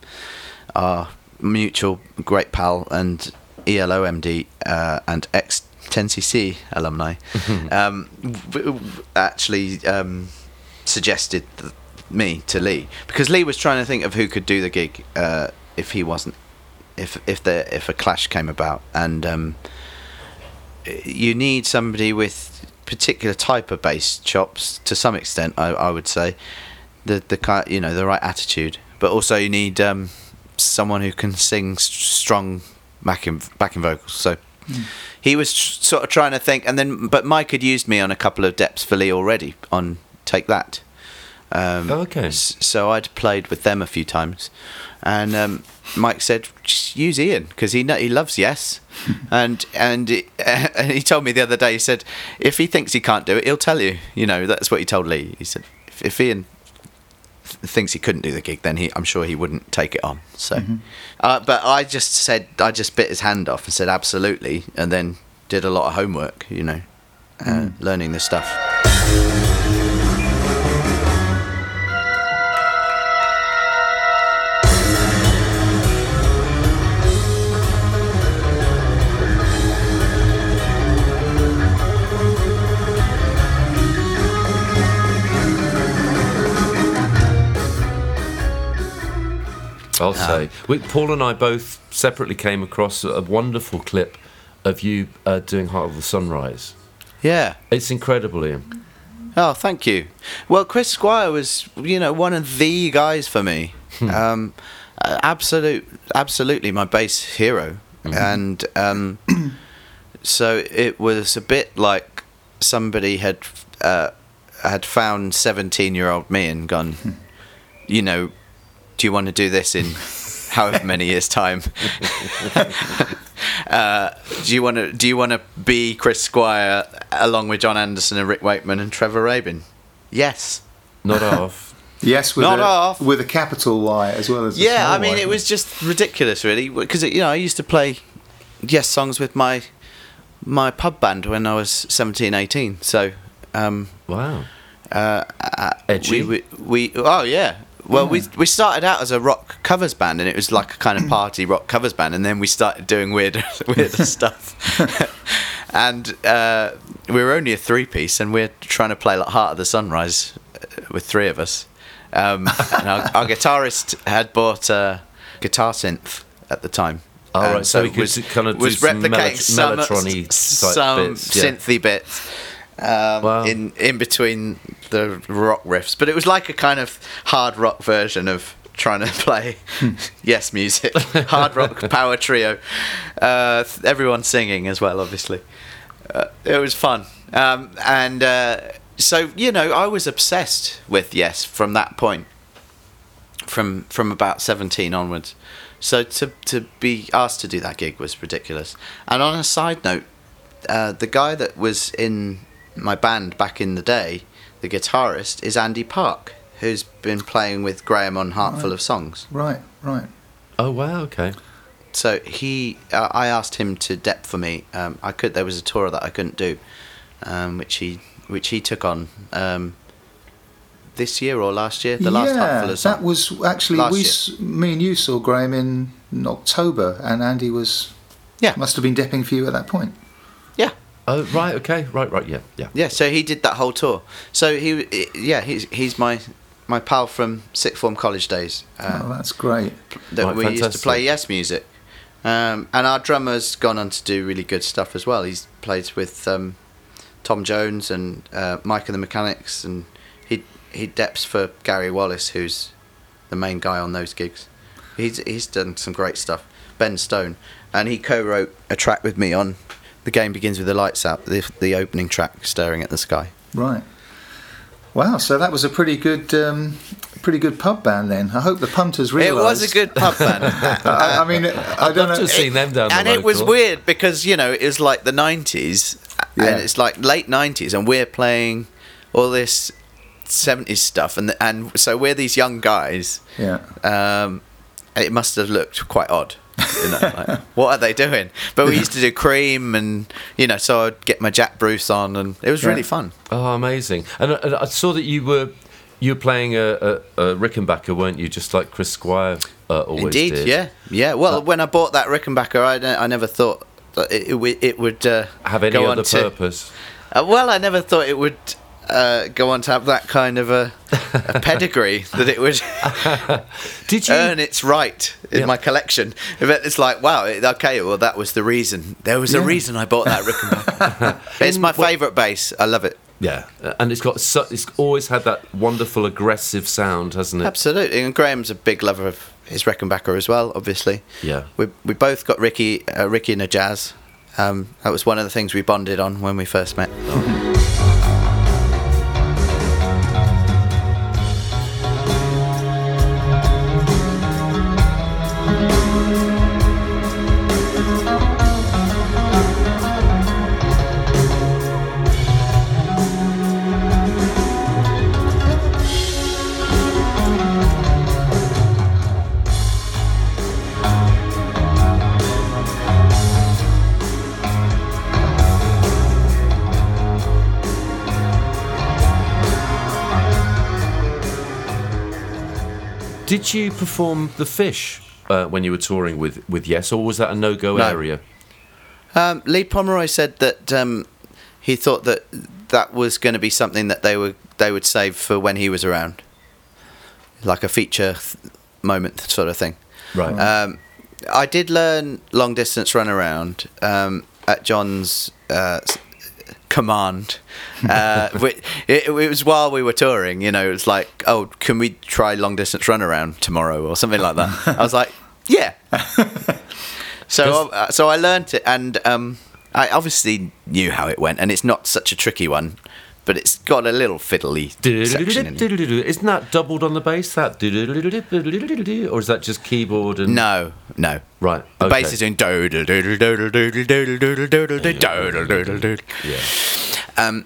our mutual great pal and ELO MD uh, and ex 10cc alumni, um, w- w- actually um, suggested th- me to Lee because Lee was trying to think of who could do the gig uh, if he wasn't. If if the if a clash came about and um, you need somebody with particular type of bass chops to some extent I, I would say. The the ki- you know the right attitude. But also you need um, someone who can sing strong backing backing vocals. So he was tr- sort of trying to think and then but Mike had used me on a couple of depths for Lee already on take that um, Okay. s- so I'd played with them a few times. And um, Mike said just use Iain because he he loves yes. And and it, and he told me the other day he said if he thinks he can't do it he'll tell you. You know that's what he told Lee. He said if, if Iain thinks he couldn't do the gig then he I'm sure he wouldn't take it on. So uh, but I just said I just bit his hand off and said absolutely. And then did a lot of homework you know uh, learning this stuff I'll say. We, Paul and I both separately came across a wonderful clip of you uh, doing Heart of the Sunrise. yeah It's incredible, Iain. Oh, thank you. Well, Chris Squire was, you know, one of the guys for me. um, uh, absolute, absolutely my bass hero, and um, so it was a bit like somebody had uh, had found seventeen-year-old me and gone, you know, do you want to do this in however many years' time? uh, do you want to do you want to be Chris Squire along with Jon Anderson and Rick Wakeman and Trevor Rabin? Yes. Not off. Yes, with Not a, off. with a capital Y as well as a Yeah, small I mean, Y. it was just ridiculous, really, because you know I used to play yes songs with my my pub band when I was 17, 18. So, um, Wow. uh, uh, Edgy? We, we, we oh yeah. Well, we we started out as a rock covers band, and it was like a kind of party rock covers band, and then we started doing weird weird stuff. and uh, we were only a three piece, and we're trying to play like Heart of the Sunrise uh, with three of us. Um, and our, our guitarist had bought a guitar synth at the time. Oh, right, so he could kind of do was some replicating mellot- some, some bits, yeah. synthy bits um, Wow. in in between the rock riffs, but it was like a kind of hard rock version of trying to play yes music, hard rock power trio. Uh, everyone singing as well, obviously. Uh, it was fun, um, and uh, so you know, I was obsessed with yes from that point, from from about seventeen onwards. So to to be asked to do that gig was ridiculous. And on a side note, uh, the guy that was in my band back in the day, the guitarist, is Andy Park, who's been playing with Graham on Heart Full of Songs. right, right. Oh wow. Okay. So he, uh, I asked him to dep for me. Um, I could. There was a tour that I couldn't do, um, which he which he took on um, this year or last year. The last yeah, Heart Full of Songs. that was actually Last we, year. s- me and you saw Graham in October, and Andy was Yeah. must have been dipping for you at that point. Yeah. Oh right. Okay. Right. Right. Yeah. Yeah. Yeah, so he did that whole tour. So he, yeah, he's he's my my pal from sixth form college days. oh, Uh, that's great. that Right, we used to play yes music, um, and our drummer's gone on to do really good stuff as well. He's played with um, Tom Jones and uh, Mike and the Mechanics, and he he deps for Gary Wallis, who's the main guy on those gigs. He's he's done some great stuff. Ben Stone, and he co-wrote a track with me on "The Game Begins with the Lights Out," the the opening track, "Staring at the Sky." Right. Wow, so that was a pretty good, um, pretty good pub band then. I hope the punters realised. It was a good pub band. I, I mean, I don't love know. to have seen them down the and it was weird because you know it was like the 90s Yeah. and it's like late 90s and we're playing all this 70s stuff and and so we're these young guys Yeah. um it must have looked quite odd you know like, what are they doing but we used to do cream and you know so i'd get my jack bruce on and it was Yeah. really fun Oh, amazing! And, I- and I saw that you were you were playing a, a, a Rickenbacker, weren't you? Just like Chris Squire uh, always indeed did. yeah yeah well when i bought that rickenbacker i, I never thought that it, it, would- it would uh, Have any other to, purpose? Uh, well, I never thought it would uh, go on to have that kind of a, a pedigree that it would Did you? earn its right in Yeah. my collection. It's like, wow, it- okay, well, that was the reason. There was a reason I bought that Rickenbacker. it's my favourite bass. I love it. yeah, and it's got su- it's always had that wonderful aggressive sound, hasn't it? Absolutely. And Graham's a big lover of his Rickenbacker as well, obviously. Yeah. We, we both got Ricky, uh, Ricky in a jazz. Um, that was one of the things we bonded on when we first met. Did you perform the fish uh, when you were touring with with Yes, or was that a no go No. area? Um, Lee Pomeroy said that um, he thought that that was going to be something that they were they would save for when he was around, like a feature th- moment sort of thing. Right. Um, I did learn long distance run around um, at Jon's uh, command. Uh, it, it was while we were touring. You know, it was like, oh, can we try long distance run around tomorrow or something like that? I was like, yeah. So, uh, so I learned it, and um, I obviously knew how it went, and it's not such a tricky one, but it's got a little fiddly section in. Isn't that doubled on the bass? That or is that just keyboard and No, no. Right. The okay. bass is doing do do do do do do do do do do do do. Yeah.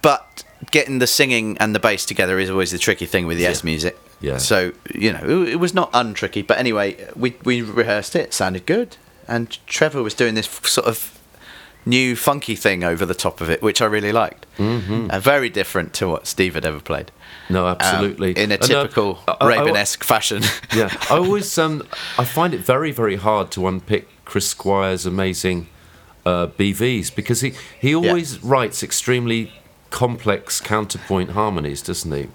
But getting the singing and the bass together is always the tricky thing with the yes music. Yeah. So you know, it, was not untricky, but anyway, we we rehearsed it sounded good, and Trevor was doing this sort of new funky thing over the top of it, which I really liked. Mm-hmm. Uh, very different to what Steve had ever played. No, Um, absolutely. in a uh, typical I- I- Rabin-esque fashion. yeah, I always um, I find it very very hard to unpick Chris Squire's amazing uh, BVs because he he always writes extremely complex counterpoint harmonies, doesn't he?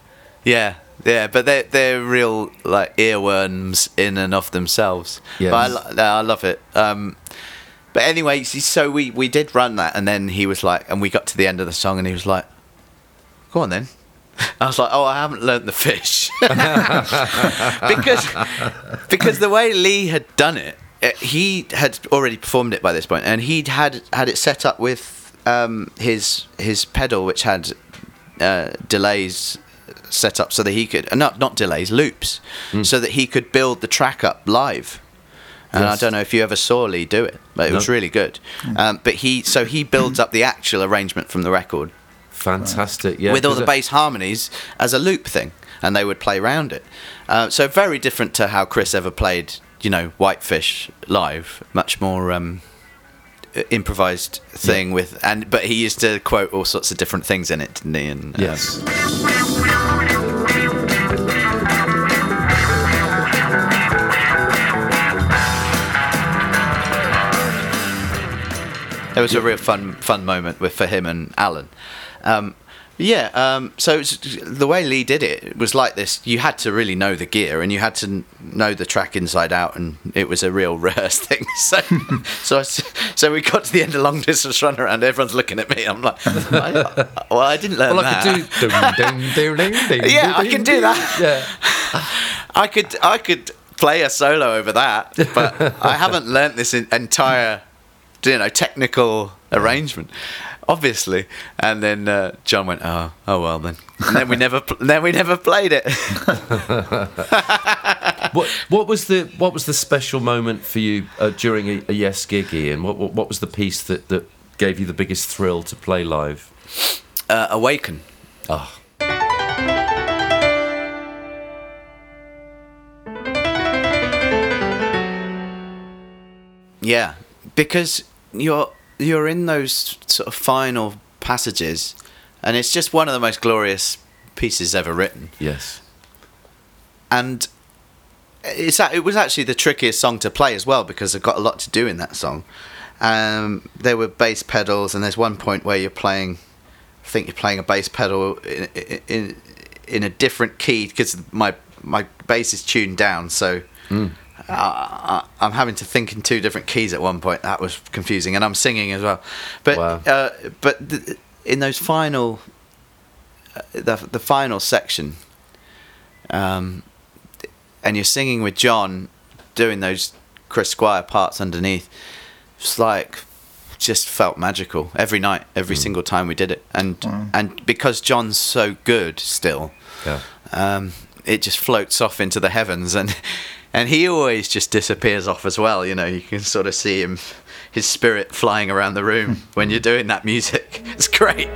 Yeah, yeah, but they're they're real like earworms in and of themselves. Yes. but I, I love it. Um, but anyway, so we we did run that, and then he was like, and we got to the end of the song, and he was like, "Go on then." I was like, "Oh, I haven't learnt the fish," because because the way Lee had done it, eh, he had already performed it by this point, and he'd had had it set up with um, his his pedal, which had uh, delays set up so that he could uh, not not delays loops, so that he could build the track up live. And Yes. I don't know if you ever saw Lee do it, but it was really good. Um, but he so he builds up the actual arrangement from the record Fantastic, yeah. with all the bass harmonies as a loop thing, and they would play around it. Uh, so very different to how Chris ever played, you know, Whitefish live. Much more um, improvised thing with, and but he used to quote all sorts of different things in it, didn't he? And, um, It was a real fun fun moment with for him and Alan. Um, yeah, um, so the way Lee did it, it was like this. You had to really know the gear, and you had to know the track inside out, and it was a real rehearsed thing. So, so, I so we got to the end of long distance run around. Everyone's looking at me. I'm like, I, well, I didn't learn Well, I that. could do. ding, ding, ding, ding, ding, Yeah, I can do that. Yeah. I could I could play a solo over that, but I haven't learnt this entire, you know, technical arrangement, obviously. And then uh, Jon went, "Oh, oh well then." And then we never pl- then we never played it. What What was the What was the special moment for you uh, during a, a Yes gig, Iain? What, what What was the piece that that gave you the biggest thrill to play live? Uh, Awaken. Oh, Yeah, because you're you're in those sort of final passages, and it's just one of the most glorious pieces ever written. yes. and it's it was actually the trickiest song to play as well because I've got a lot to do in that song. Um, there were bass pedals, and there's one point where you're playing. I think you're playing a bass pedal in in, in a different key because my my bass is tuned down, so. I, I, I'm having to think in two different keys at one point. That was confusing, and I'm singing as well. But Wow. uh, but th- in those final uh, the the final section, um, and you're singing with Jon, doing those Chris Squire parts underneath. It's like just felt magical every night, every single time we did it, and and because Jon's so good still, Yeah. um, it just floats off into the heavens, and and he always just disappears off as well. You know, you can sort of see him, his spirit flying around the room hmm. when you're doing that music. It's great.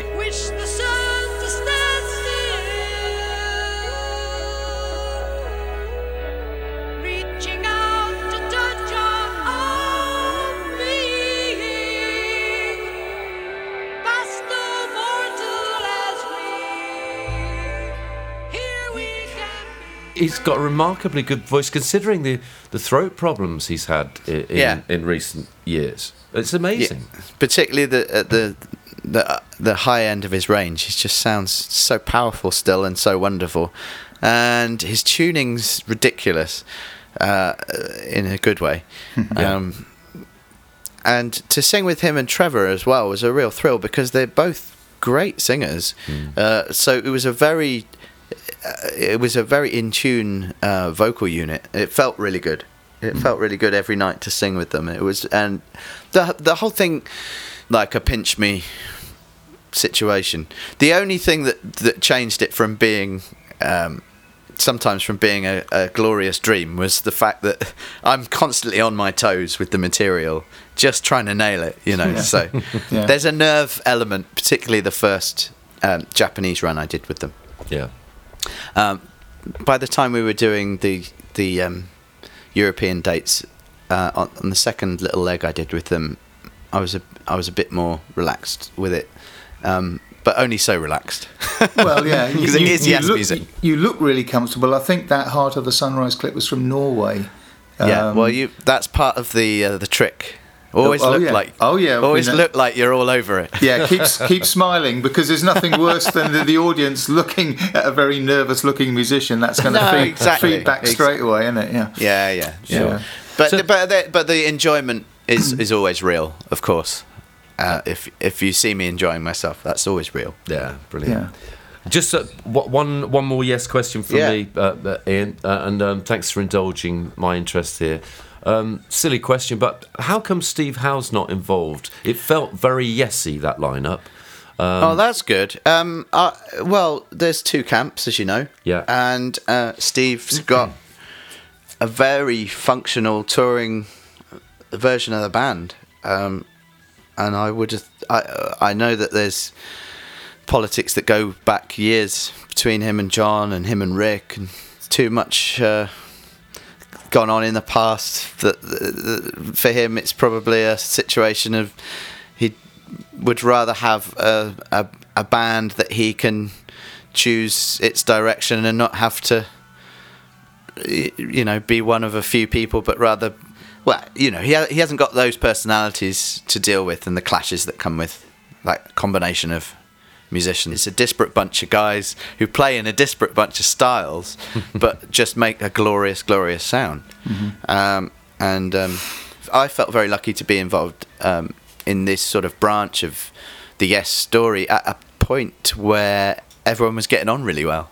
He's got a remarkably good voice considering the, the throat problems he's had in, in, Yeah. in recent years. It's amazing. particularly the at the the uh, the high end of his range. He just sounds so powerful still and so wonderful, and his tuning's ridiculous, uh, in a good way. um, and to sing with him and Trevor as well was a real thrill because they're both great singers. Uh, so it was a very uh, it was a very in tune uh, vocal unit. It felt really good. It felt really good every night to sing with them. It was and the the whole thing like a pinch me situation. The only thing that that changed it from being um, sometimes from being a, a glorious dream was the fact that I'm constantly on my toes with the material, just trying to nail it. You know, so Yeah. there's a nerve element, particularly the first um, Japanese run I did with them. Yeah. Um, by the time we were doing the the um, European dates uh, on, on the second little leg I did with them, I was a I was a bit more relaxed with it, um, but only so relaxed. Well, yeah, because it is yes look, music. You look really comfortable. I think that Heart of the Sunrise clip was from Norway. yeah, Um, well, you that's part of the uh, the trick. Always oh, look yeah. like Oh, yeah, always we know- look like you're all over it. yeah, keep keep smiling because there's nothing worse than the, the audience looking at a very nervous-looking musician. That's going to No, feed, exactly. feed back Ex- straight away, isn't it? Yeah. Yeah, yeah, Sure. yeah. But the, but the, but the enjoyment is is always real, of course. Uh, if if you see me enjoying myself, that's always real. Yeah, brilliant. Yeah. Just uh, one one more yes question from Yeah. me, uh, uh, Iain, uh, and um, thanks for indulging my interest here. Um, silly question, but how come Steve Howe's not involved? It felt very yesy that lineup. Um, oh, that's good. Um, uh, well, there's two camps, as you know. Yeah. And uh, Steve's got a very functional touring version of the band, um, and I would. I I know that there's politics that go back years between him and Jon and him and Rick, and too much. Uh, gone on in the past that that for him it's probably a situation of he would rather have a, a, a band that he can choose its direction and not have to you know be one of a few people but rather well you know he, ha- he hasn't got those personalities to deal with and the clashes that come with that combination of musicians it's a disparate bunch of guys who play in a disparate bunch of styles but just make a glorious glorious sound um, and um, I felt very lucky to be involved um, in this sort of branch of the Yes story at a point where everyone was getting on really well.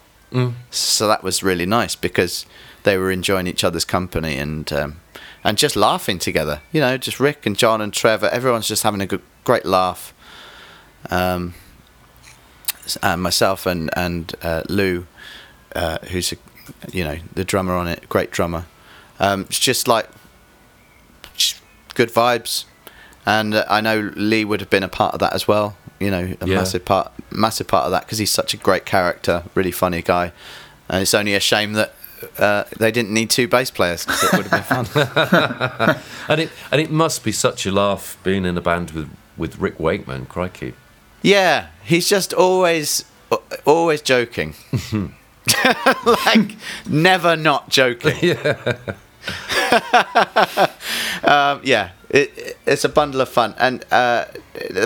So that was really nice because they were enjoying each other's company and um, and just laughing together. You know, just Rick and Jon and Trevor. Everyone's just having a good, great laugh. Um, and myself and and uh, Lou, uh, who's a, you know the drummer on it, great drummer. Um, it's just like just good vibes, and uh, I know Lee would have been a part of that as well. You know, a Yeah. massive part, massive part of that because he's such a great character, really funny guy, and it's only a shame that. Uh, they didn't need two bass players because it would have been fun. and it and it must be such a laugh being in a band with with Rick Wakeman. Crikey. Yeah, he's just always always joking. like never not joking. Yeah. um, yeah, it, it- it's a bundle of fun, and uh,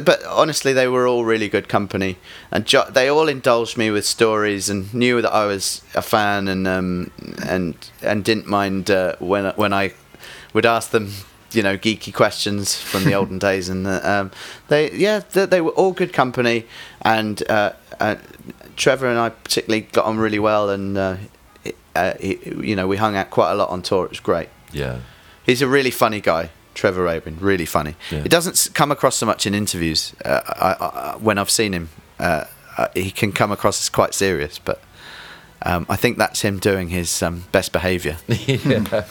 but honestly, they were all really good company, and jo- they all indulged me with stories and knew that I was a fan, and um, and and didn't mind uh, when when I would ask them. You know, geeky questions from the olden days, and uh, um, they, yeah, they, they were all good company, and uh, uh, Trevor and I particularly got on really well, and uh, it- uh, he, you know, we hung out quite a lot on tour. It was great. Yeah. He's a really funny guy, Trevor Rabin. Really funny. Yeah. It doesn't come across so much in interviews. Uh, I, I, when I've seen him, uh, uh, he can come across as quite serious, but um, I think that's him doing his um, best behaviour. yeah.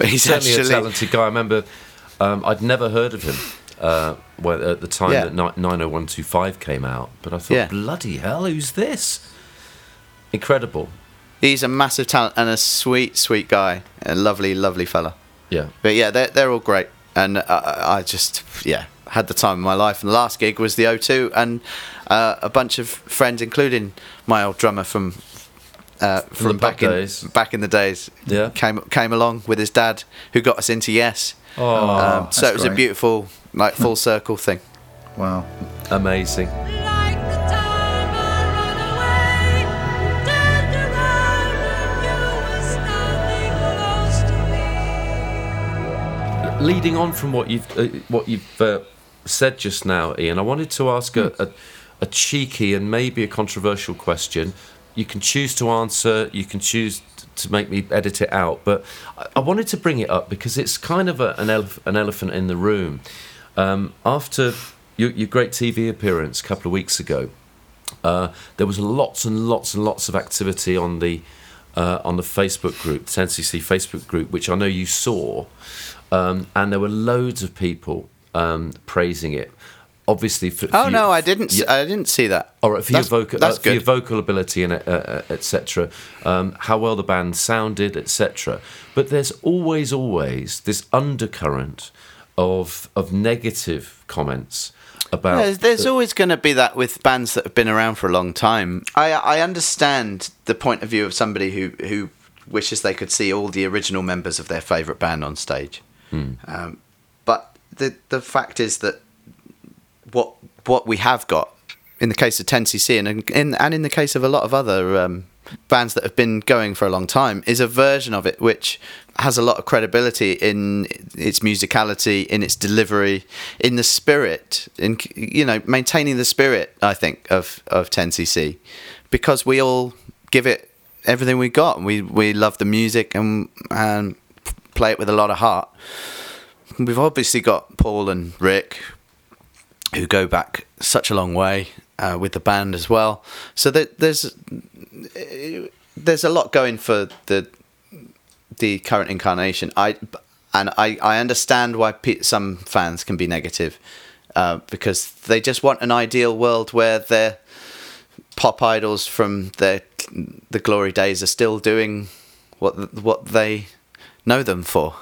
But he's certainly actually a talented guy. I remember um, I'd never heard of him uh, when, at the time Yeah. that 90125 came out, but I thought, Yeah. bloody hell, who's this? Incredible. He's a massive talent and a sweet, sweet guy. A lovely, lovely fella. Yeah. But yeah, they're, they're all great. And uh, I I just, yeah, had the time of my life. And the last gig was the O2 and uh, a bunch of friends, including my old drummer from. Uh, from the back Bug in days. back in the days, Yeah. came came along with his dad, who got us into Yes. Oh, Um, so it was a beautiful, like full circle thing. Wow. amazing. Like the time I run away, turned around and you were standing close to me. Leading on from what you've uh, what you've uh, said just now, Iain, I wanted to ask a, a, a cheeky and maybe a controversial question. You can choose to answer. You can choose to make me edit it out. But I, I wanted to bring it up because it's kind of a, an, elef- an elephant in the room. Um, after your, your great TV appearance a couple of weeks ago, uh, there was lots and lots and lots of activity on the uh, on the Facebook group, the 10cc Facebook group, which I know you saw, um, and there were loads of people um, praising it. Obviously. For, Oh for no, I didn't. I didn't see that. All right, for That's- your vocal, that's uh, for your vocal ability and uh, uh, etc. Um, how well the band sounded, etc. But there's always, always this undercurrent of of negative comments about. There's, there's always going to be that with bands that have been around for a long time. I I understand the point of view of somebody who who wishes they could see all the original members of their favourite band on stage. Um, but the the fact is that what what we have got in the case of 10cc and in and in the case of a lot of other um, bands that have been going for a long time is a version of it which has a lot of credibility in its musicality in its delivery in the spirit in you know maintaining the spirit I think of of 10cc because we all give it everything we got. We we love the music and and play it with a lot of heart. We've obviously got Paul and Rick who go back such a long way uh, with the band as well. So that there's there's a lot going for the the current incarnation. I and I, I understand why pe- some fans can be negative uh, because they just want an ideal world where their pop idols from their the glory days are still doing what what they know them for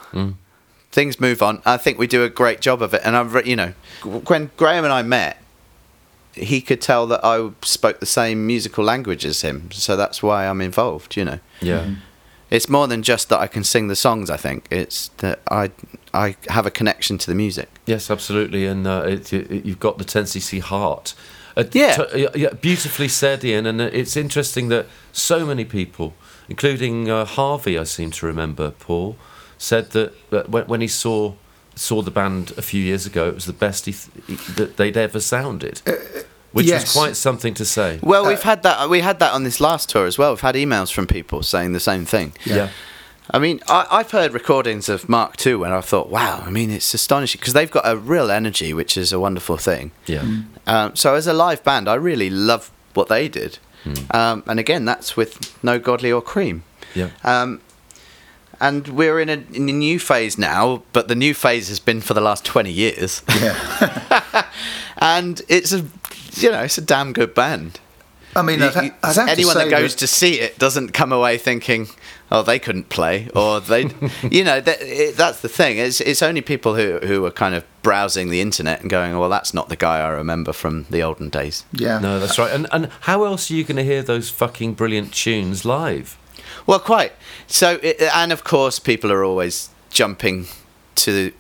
things move on. I think we do a great job of it. And I've, you know, when Graham and I met, he could tell that I spoke the same musical language as him. So that's why I'm involved, you know. yeah. It's more than just that I can sing the songs, I think. It's that I I have a connection to the music. Yes, absolutely, and uh, it, it, you've got the 10cc heart. Uh, Yeah. t- yeah, yeah, beautifully said, Iain. And uh, it's interesting that so many people, including uh, Harvey, I seem to remember, Paul, said that, that when, when he saw saw the band a few years ago, it was the best he th- he- that they'd ever sounded, which yes. was quite something to say. Well, we've had that. We had that on this last tour as well. We've had emails from people saying the same thing. Yeah. I mean, I, I've heard recordings of Mark II and I thought, wow, I mean, it's astonishing because they've got a real energy, which is a wonderful thing. Yeah. Um, so, as a live band, I really love what they did. Um, and again, that's with No Godley or Creme. Yeah. Um, and we're in a, in a new phase now, but the new phase has been for the last 20 years. Yeah. and it's a, you know, it's a damn good band. I mean, I'd, ha- I'd have anyone to say that goes to see it doesn't come away thinking, "Oh, they couldn't play," or they, you know, that, it, that's the thing. It's it's only people who who are kind of browsing the internet and going, "Well, that's not the guy I remember from the olden days." yeah. No, that's right. And and how else are you going to hear those fucking brilliant tunes live? Well, quite. So, it, and of course, people are always jumping to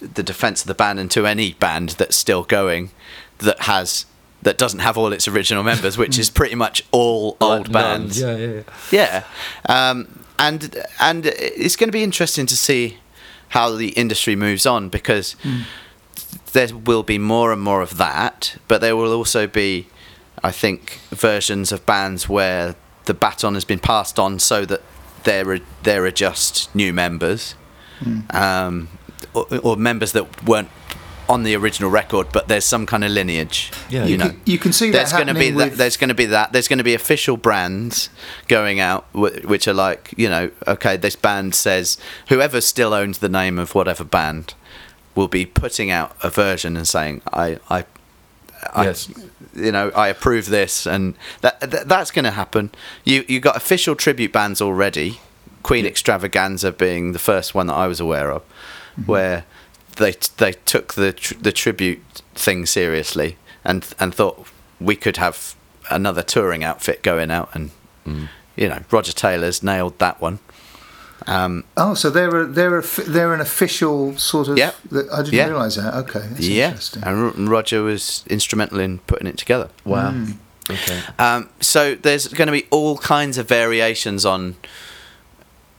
the defense of the band and to any band that's still going that has that doesn't have all its original members, which is pretty much all old bands. Yeah, yeah, yeah. Yeah, um, and and it's going to be interesting to see how the industry moves on because there will be more and more of that, but there will also be, I think, versions of bands where the baton has been passed on so that there are there are just new members, um, or, or members that weren't on the original record, but there's some kind of lineage. Yeah. you, You know can- you can see that there's gonna be happening that, there's going to be that there's going to be official brands going out which are like you know okay this band says whoever still owns the name of whatever band will be putting out a version and saying I I, I Yes. You know I approve this and that, that that's going to happen. You you got official tribute bands already Queen Extravaganza being the first one that I was aware of mm-hmm. where they they took the tr- the tribute thing seriously and and thought we could have another touring outfit going out and mm. you know Roger Taylor's nailed that one. Um, Oh, so they're a, they're a, they're an official sort of. Yeah. I didn't Yeah. realise that. Okay, that's yeah, interesting. and Roger was instrumental in putting it together. Wow. Hmm. Okay. Um, so there's going to be all kinds of variations on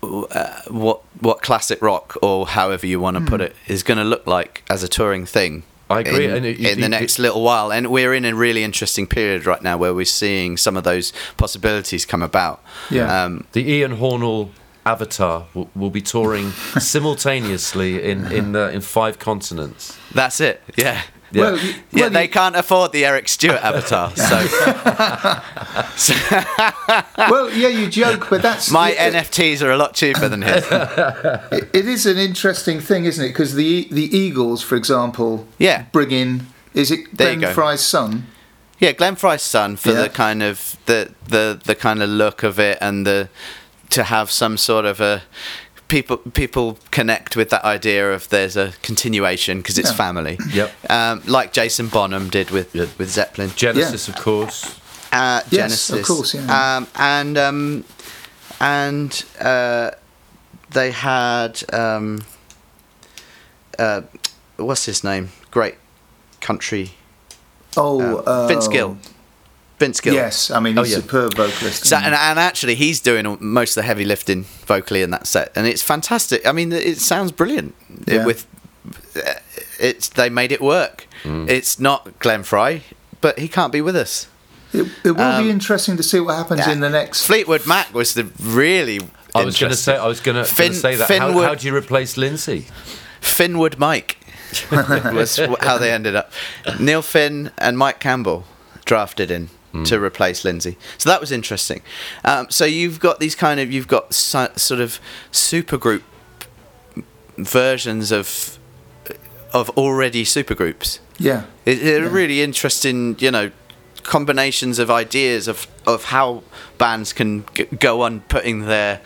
uh, what what classic rock or however you want to put it is going to look like as a touring thing. I agree, In, and it- in you- the next little while, and we're in a really interesting period right now where we're seeing some of those possibilities come about. Yeah. Um, The Iain Hornal Avatar will, will be touring simultaneously in in uh, in five continents. that's it. Yeah. Yeah. Well, Yeah, well, they you- can't afford the Eric Stewart avatar. So well, yeah, you joke, but that's my it- NFTs are a lot cheaper than his. It, it is an interesting thing, isn't it? Because the the Eagles, for example, Yeah. bring in Is it There Glenn go. Frey's son? Yeah, Glenn Frey's son for Yeah. the kind of the the the kind of look of it and the to have some sort of a people people connect with that idea of there's a continuation because it's Yeah. family. Yep. Um, like Jason Bonham did with with Zeppelin. Genesis, of course. Uh, Yes, Genesis, of course, yeah. Um, and um, and uh, they had um, uh, what's his name? Great country. Oh, uh, Vince uh, Gill. Vince Gill. Yes, I mean Oh, yeah. a superb vocalist. So, and, and actually, he's doing most of the heavy lifting vocally in that set, and it's fantastic. I mean, it sounds brilliant. Yeah. with it's they made it work. It's not Glenn Frey, but he can't be with us. it, it will um, be interesting to see what happens in the next. Fleetwood Mac was the really. I was going to say. I was going to say that. How, Finwood- how do you replace Lindsay? Finwood Mike was how they ended up. Neil Finn and Mike Campbell drafted in to replace Lindsay. So that was interesting. Um, so you've got these kind of you've got so, sort of supergroup versions of of already supergroups. Yeah, It, it really interesting, you know, combinations of ideas of of how bands can g- go on putting their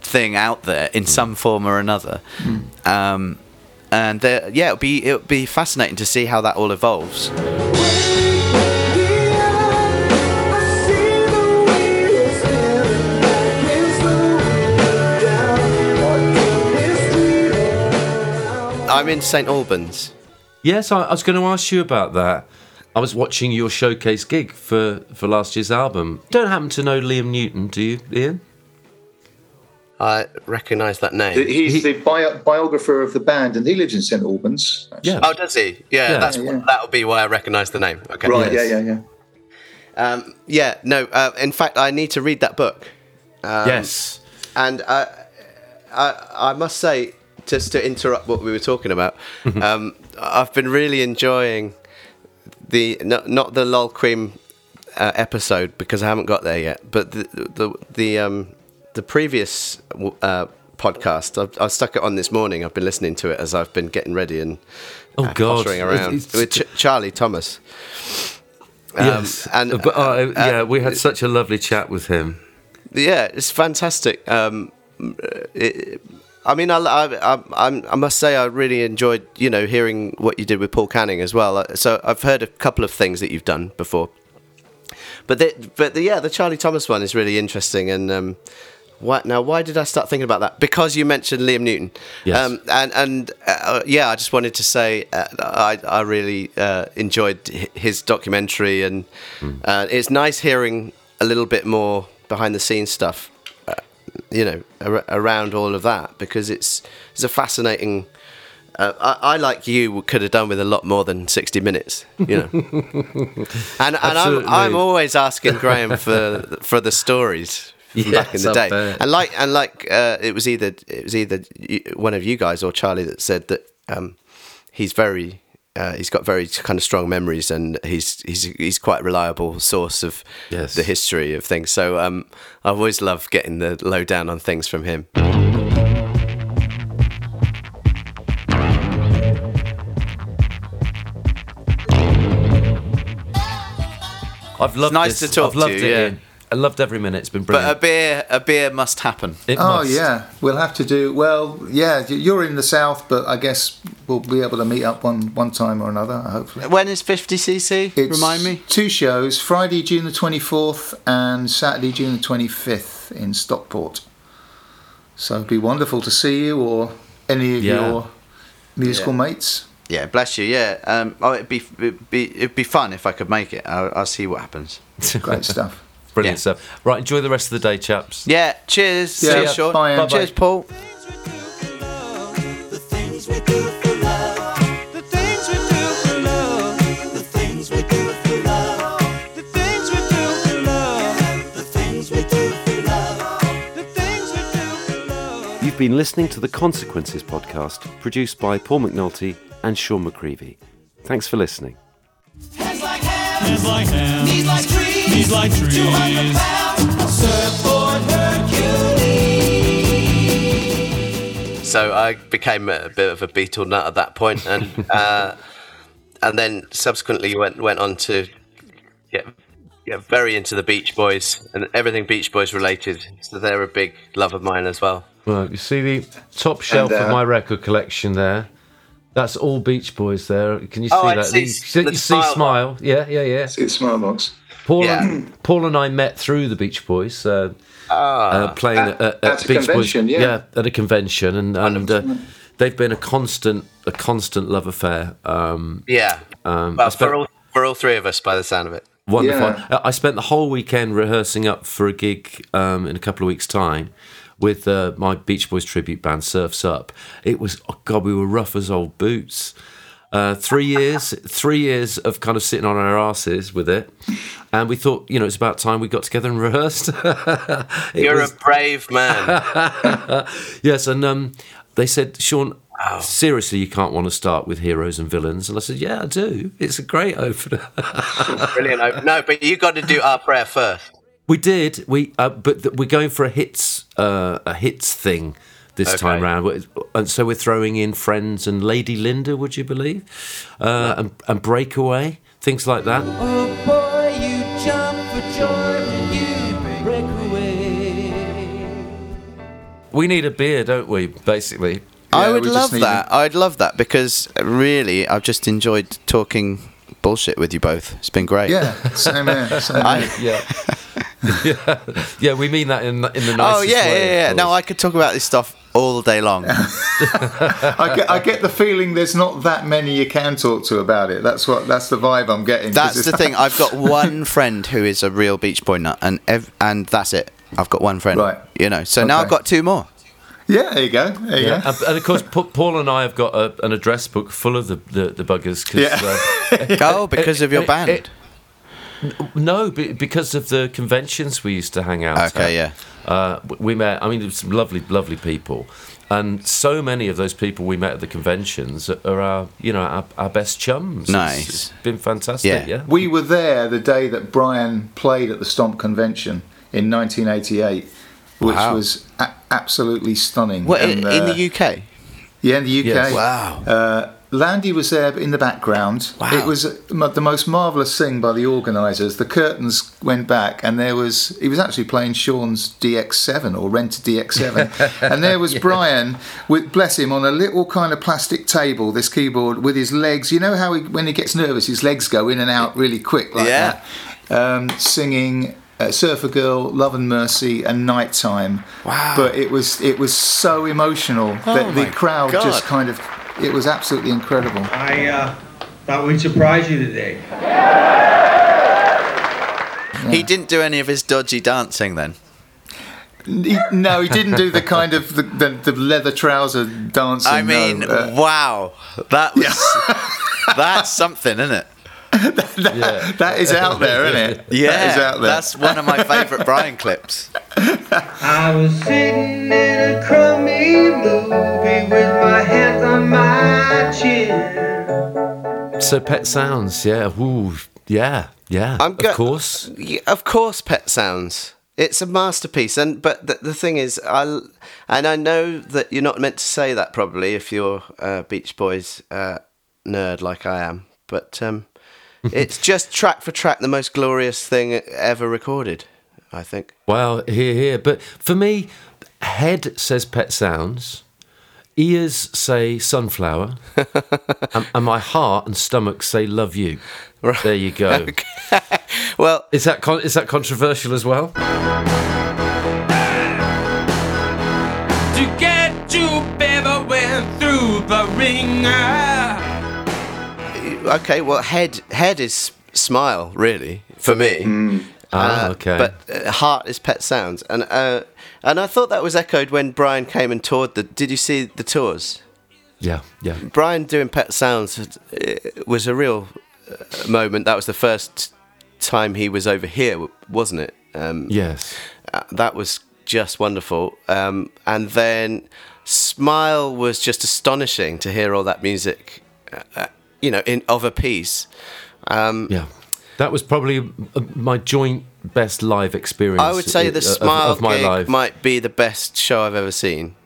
thing out there in some form or another. Um, and yeah, it'll be it'll be fascinating to see how that all evolves. I'm in St Albans. Yes, I, I was going to ask you about that. I was watching your showcase gig for, for last year's album. Don't happen to know Liam Newton, do you, Iain? I recognise that name. he's the bio- biographer of the band, and he lives in St Albans. Yeah. Oh, does he? Yeah, Yeah. that's Yeah. that'll be why I recognise the name. Okay. Right? Yes. Yeah, yeah, yeah. Um, yeah, no. Uh, in fact, I need to read that book. Um, yes. And I, I, I must say, just to interrupt what we were talking about, um, I've been really enjoying the not, not the Lol Creme uh, episode because I haven't got there yet, but the the the um, the previous uh, podcast. I've, I stuck it on this morning. I've been listening to it as I've been getting ready and Oh, uh, God. pottering around It's- with Ch- Charlie Thomas. Um, yes. and Uh, but, uh, uh, yeah, we had such a lovely chat with him. yeah, it's fantastic. Um, it, I mean, I, I, I, I must say, I really enjoyed, you know, hearing what you did with Paul Canning as well. Uh, So I've heard a couple of things that you've done before, but the, but the, yeah, the Charlie Thomas one is really interesting. And um, what now? Why did I start thinking about that? Because you mentioned Liam Newton. Yes. Um, and and uh, yeah, I just wanted to say uh, I I really uh, enjoyed his documentary, and uh, it's nice hearing a little bit more behind the scenes stuff you know ar- around all of that because it's it's a fascinating uh, I, I like you could have done with a lot more than 60 minutes you know. And and I'm, I'm always asking Graham for for the stories from back in the day. and like and like uh, it was either it was either one of you guys or Charlie that said that um, he's very uh, he's got very kind of strong memories and he's he's he's quite a reliable source of Yes. the history of things. So um, I always loved getting the lowdown on things from him. I've loved nice this. to talk I've loved to it. you, yeah. Iain. I loved every minute. It's been brilliant. But a beer a beer must happen. it Oh must. yeah, we'll have to do. Well, yeah, you're in the south, but I guess we'll be able to meet up one one time or another. Hopefully. When is 50cc? It's Remind me. Two shows: Friday, June the twenty fourth, and Saturday, June the twenty fifth in Stockport. So it'd be wonderful to see you or any of Yeah. your musical Yeah. mates. Yeah, bless you. Yeah, um, oh, it'd be it'd be it'd be fun if I could make it. I'll, I'll see what happens. Great stuff. Brilliant Yeah. stuff. Right, enjoy the rest of the day, chaps. Yeah. Cheers. Yeah, Cheers, Sean. bye, Ange. Cheers, Paul. The things we do for love. The things we do for love. The things we do for love. The things we do for love. The things we do for love. The things we do for love. You've been listening to the Consequences podcast, produced by Paul McNulty and Sean McCreevy. Thanks for listening. Hands like hands. Hands like hands. Knees trees. Knees like trees. 200 pounds. Surfboard Hercules. So I became a bit of a Beatle nut at that point, and uh, and then subsequently went went on to get get very into the Beach Boys and everything Beach Boys related. So they're a big love of mine as well. Well, you see the top shelf And, uh, of my record collection there. That's all Beach Boys there. Can you see Oh, that? see you see, the you see smile. smile. Yeah, yeah, yeah. See the smile box. Paul, Yeah. and, Paul and I met through the Beach Boys, uh, uh, playing At- at, at, at a Beach convention, Boys. yeah. at a convention, and and uh, they've been a constant a constant love affair. Um, Yeah. um, well, spent- for all for all three of us, by the sound of it. Wonderful. Yeah. I I spent the whole weekend rehearsing up for a gig um, in a couple of weeks' time with uh, my Beach Boys tribute band, Surfs Up. It was, oh God, we were rough as old boots. Uh, three years, three years of kind of sitting on our asses with it, and we thought, you know, it's about time we got together and rehearsed. You're was- a brave man. yes, and um, they said, Sean, seriously, you can't want to start with heroes and villains, and I said, yeah, I do. It's a great opener. Brilliant. opener. No, but you got to do our prayer first. We did. We uh, but th- we're going for a hits uh, a hits thing this Okay. time round, and so we're throwing in Friends and Lady Lynda. Would you believe? Uh, and, and Breakaway, things like that. Oh boy, you jump for joy when you break away. We need a beer, don't we? Basically. I would love that. I'd love that because uh, really, I've just enjoyed talking bullshit with you both. It's been great. Yeah, same here. Same I- Yeah. yeah. Yeah. We mean that in the- in the nicest Oh yeah, way. yeah, of yeah. No. I could talk about this stuff all day long. I get, I get the feeling there's not that many you can talk to about it. That's what that's the vibe I'm getting. 'cause That's it's- the thing. I've got one friend who is a real Beach Boy nut, and ev- and that's it. I've got one friend. Right. You know. So now Okay. I've got two more. yeah, there you go. There you go. And, and of course, Pa- Paul and I have got a, an address book full of the the, the buggers. 'cause, Yeah. uh, Oh, because of your it- band. it- No, because of the conventions we used to hang out. Okay, at. Uh, w- we met. I mean, some lovely, lovely people, and so many of those people we met at the conventions are our, you know, our, our best chums. It's- Nice. it's been fantastic. Yeah. Yeah. We were there the day that Brian played at the Stomp Convention in 1988, which Wow. was a- absolutely stunning. What in, And, in uh, the UK? Yeah, in the UK. Yes. Wow. Uh, Landy was there in the background. Wow. It was the most marvellous thing by the organisers. The curtains went back, and there was he was actually playing Sean's DX7 or rented DX7, and there was Brian with bless him on a little kind of plastic table, this keyboard with his legs. You know how he, when he gets nervous, his legs go in and out really quick like Yeah. that. Um, singing. Uh, Surfer Girl, Love and Mercy, and Nighttime. Wow. But it was it was so emotional Oh that the crowd God. just kind of it was absolutely incredible. I uh, thought we'd surprise you today. He didn't do any of his dodgy dancing then. He, no, he didn't do the kind of the, the, the leather trouser dancing. I mean, no. Uh, wow, that was that's something, isn't it? Yeah. that is out there, isn't it? Yeah, that is out there. that's one of my favourite Brian clips. I was sitting in a crummy movie with my hands on my chin. So Pet Sounds, yeah. Ooh, yeah, yeah. I'm go- of course. Yeah, of course, Pet Sounds. It's a masterpiece, and but the, the thing is, I and I know that you're not meant to say that probably if you're a Beach Boys uh, nerd like I am, but um, it's just track for track the most glorious thing ever recorded. I think. Well, here, here. But for me, head says Pet Sounds, ears say Sunflower, and, and my heart and stomach say Love You. There you go. Well, Is that con- is that controversial as well? To get you, baby, went through the wringer. Okay. Well, head head is smile really for me. Ah, Uh, okay. But uh, heart is Pet Sounds, and uh, and I thought that was echoed when Brian came and toured the. Did you see the tours? yeah, yeah. Brian doing Pet Sounds uh, was a real uh, moment. That was the first time he was over here, wasn't it? Um, Yes. uh, that was just wonderful. Um, and then Smile was just astonishing to hear all that music, you know, in of a piece. Um, Yeah. That was probably uh, my joint best live experience. I would say the of- Smile of, my gig life. might be the best show I've ever seen.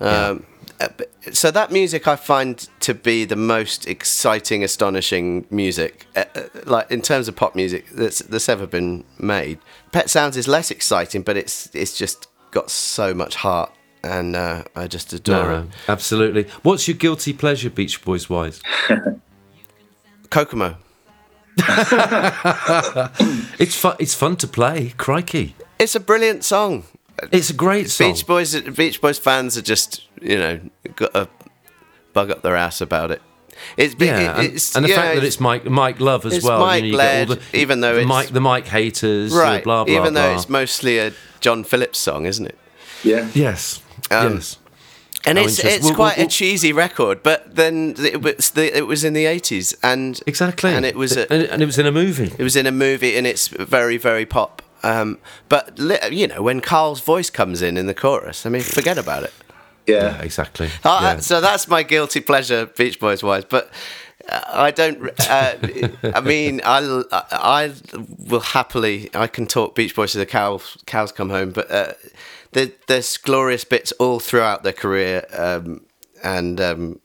Um, uh, but- so that music I find to be the most exciting, astonishing music, uh, uh, like in terms of pop music that's that's ever been made. Pet Sounds is less exciting, but it's it's just got so much heart, and uh, I just adore No, it. absolutely. What's your guilty pleasure, Beach Boys wise? Kokomo. It's fun. It's fun to play. Crikey, It's a brilliant song. it's a great song. Beach Boys, Beach Boys fans are just you know got a bug up their ass about it. It's been, yeah, and, it's, and the yeah, fact that it's Mike Mike Love as it's well. Mike you get led, even though the it's- Mike the Mike haters, right, blah blah even blah. though it's mostly a John Phillips song, isn't it? Yeah. yes, Um, yes. And it's interesting. it's Well, quite well, a cheesy record, but then it was the, it was in the eighties, and Exactly, and it was a, and, and it was in a movie. it was in a movie, and it's very very pop. Um, but li- you know when Carl's voice comes in in the chorus, I mean, forget about it. Yeah, Yeah. exactly. Uh, yeah. So that's my guilty pleasure, Beach Boys wise. But uh, I don't. Uh, I mean, I, I will happily. I can talk Beach Boys to the cows. Cows come home, but uh, there, there's glorious bits all throughout their career, um, and um,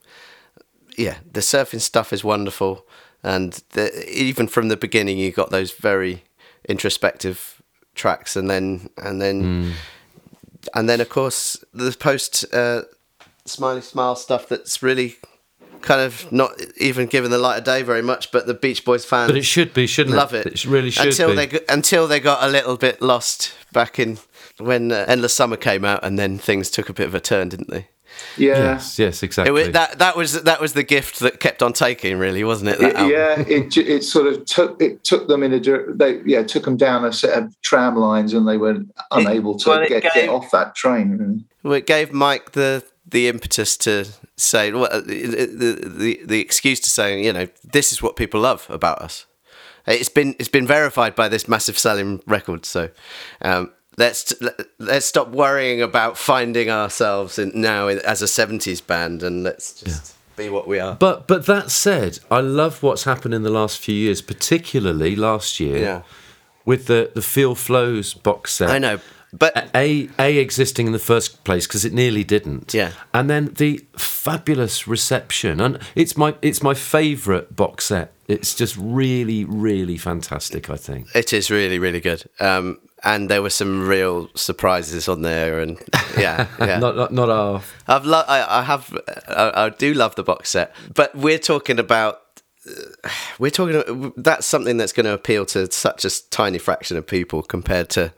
yeah, the surfing stuff is wonderful. And the, even from the beginning, you got those very introspective tracks, and then and then and then of course the post uh, smiley smile stuff that's really kind of not even given the light of day very much but the beach boys fans but it should be, shouldn't love it? it It really should until be. they until they got a little bit lost back in when uh, endless summer came out and then things took a bit of a turn didn't they Yeah. Yes, yes, it exactly. was, that that was that was the gift that kept on taking really wasn't it, It- yeah, it it sort of took it took them in a they yeah took them down a set of tram lines and they were unable to well, get, gave- get off that train. Well, it gave Mike the the impetus to say well, uh, the, the the the excuse to say you know this is what people love about us. It's been it's been verified by this massive selling record. So um, let's let's stop worrying about finding ourselves in, now as a '70s band and let's just be what we are. But but that said, I love what's happened in the last few years, particularly last year Yeah. with the the Feel Flows box set. I know, but a a existing in the first place because it nearly didn't. Yeah. and then the fabulous reception, and it's my it's my favourite box set. It's just really really fantastic. I think. It is really, really good. Um, and there were some real surprises on there, and yeah, yeah. Not, not not our I've lo- I, I have I, I do love the box set, but we're talking about we're talking about. that's something that's going to appeal to such a tiny fraction of people compared to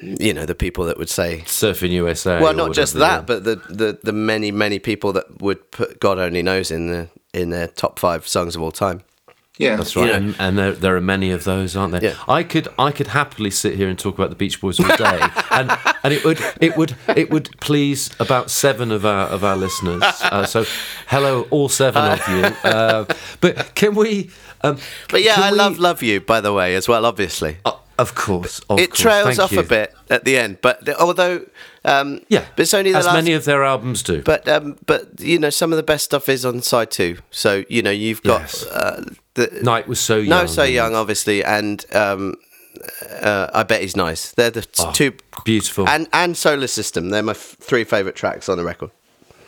you know the people that would say Surfing USA. well not just that but the, the the many many people that would put God only knows in the in their top five songs of all time. Yeah, That's right, You know. and, and there, there are many of those, aren't there? Yeah. I could I could happily sit here and talk about the Beach Boys all day, and and it would it would it would please about seven of our of our listeners. Uh, so, hello, all seven of you. Uh, but can we? Um, But yeah, I we- love Love You by the way as well. Obviously, Uh, of course, of it course, trails thank off you. a bit at the end, but the- although um, Yeah, but it's only the as last many of their albums do. But um, but you know, some of the best stuff is on side two. So you know, you've got Yes. uh, the Night was so young. no so young, obviously, and um, uh, I bet he's nice. They're the t- Oh, two beautiful. and and Solar System. They're my f- three favorite tracks on the record.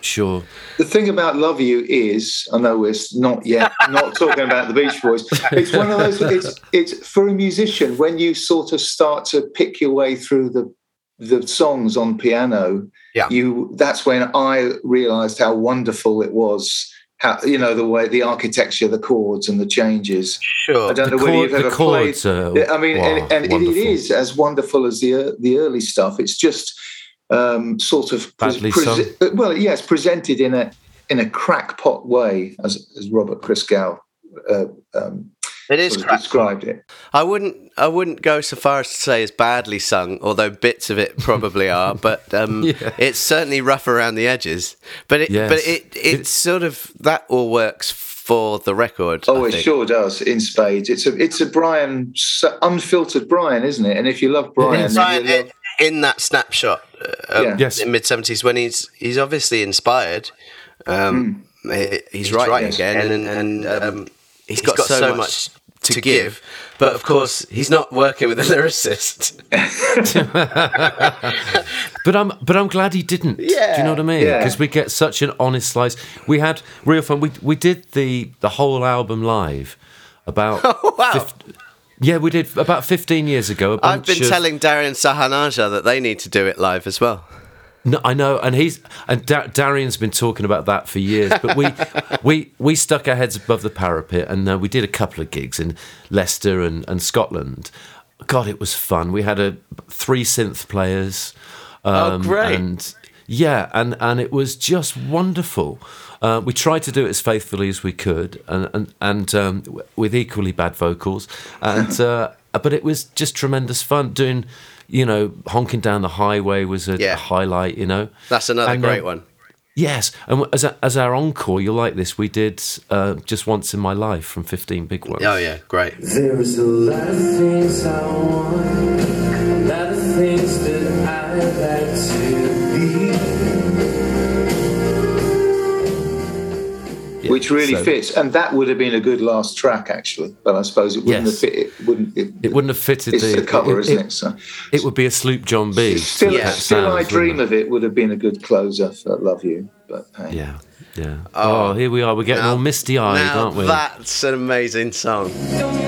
Sure. the thing about Love You is, I know we're not yet not talking about the Beach Boys. It's one of those. It's it's for a musician when you sort of start to pick your way through the the songs on piano. Yeah. you. That's when I realised how wonderful it was. How you know the way the architecture, the chords, and the changes. Sure. I don't The know whether you've ever played. are- I mean, wow, and, and it, it is as wonderful as the the early stuff. It's just um, sort of Badly sung? well, yes, presented in a in a crackpot way, as as Robert Christgau uh, um, It is sort of described it. I wouldn't I wouldn't go so far as to say it's badly sung, although bits of it probably are. But um, Yeah. it's certainly rough around the edges. But it Yes. but it it's sort of that all works for the record. Oh, I it think. sure does in spades. It's a it's a Brian s- unfiltered Brian, isn't it? And if you love Brian, is. then Brian, you love- in, in that snapshot uh, Yeah. Yes. in mid seventies when he's he's obviously inspired. Um, he- He's, writing yes. again, and, and, um, he's got, so, much to give, but of course he's not working with a lyricist. But I'm but I'm glad he didn't. Do you know what I mean? Yeah. Because we get such an honest slice. We had real fun. We we did the the whole album live about oh, wow. fif- yeah, we did about 15 years ago. I've been of- telling Darian Sahanaja that they need to do it live as well. No, I know, and he's and da- Darian's been talking about that for years. But we we we stuck our heads above the parapet, and uh, we did a couple of gigs in Leicester and, and Scotland. God, it was fun. We had a three synth players. Um, Oh, great. And yeah, and and it was just wonderful. Uh, we tried to do it as faithfully as we could, and and and um, with equally bad vocals, and uh, but it was just tremendous fun doing. You know, honking down the highway was a Yeah. highlight. You know, That's another And, great um, one. Yes, and as a, as our encore, you'll like this. We did uh, just once in my life from Fifteen Big Ones. Oh yeah, great. Yeah, which really so fits. And that would have been a good last track, actually. But I suppose it wouldn't Yes. have fit. It wouldn't. It, It wouldn't have fitted It's the the cover, it, isn't it, it? So it would be a Sloop John B. still, to that still, sound, I dream of it would have been a good closer for "Love You." But hey. Yeah, yeah. Oh, oh here we are. We're getting all misty eyed, now aren't we? that's an amazing song. Don't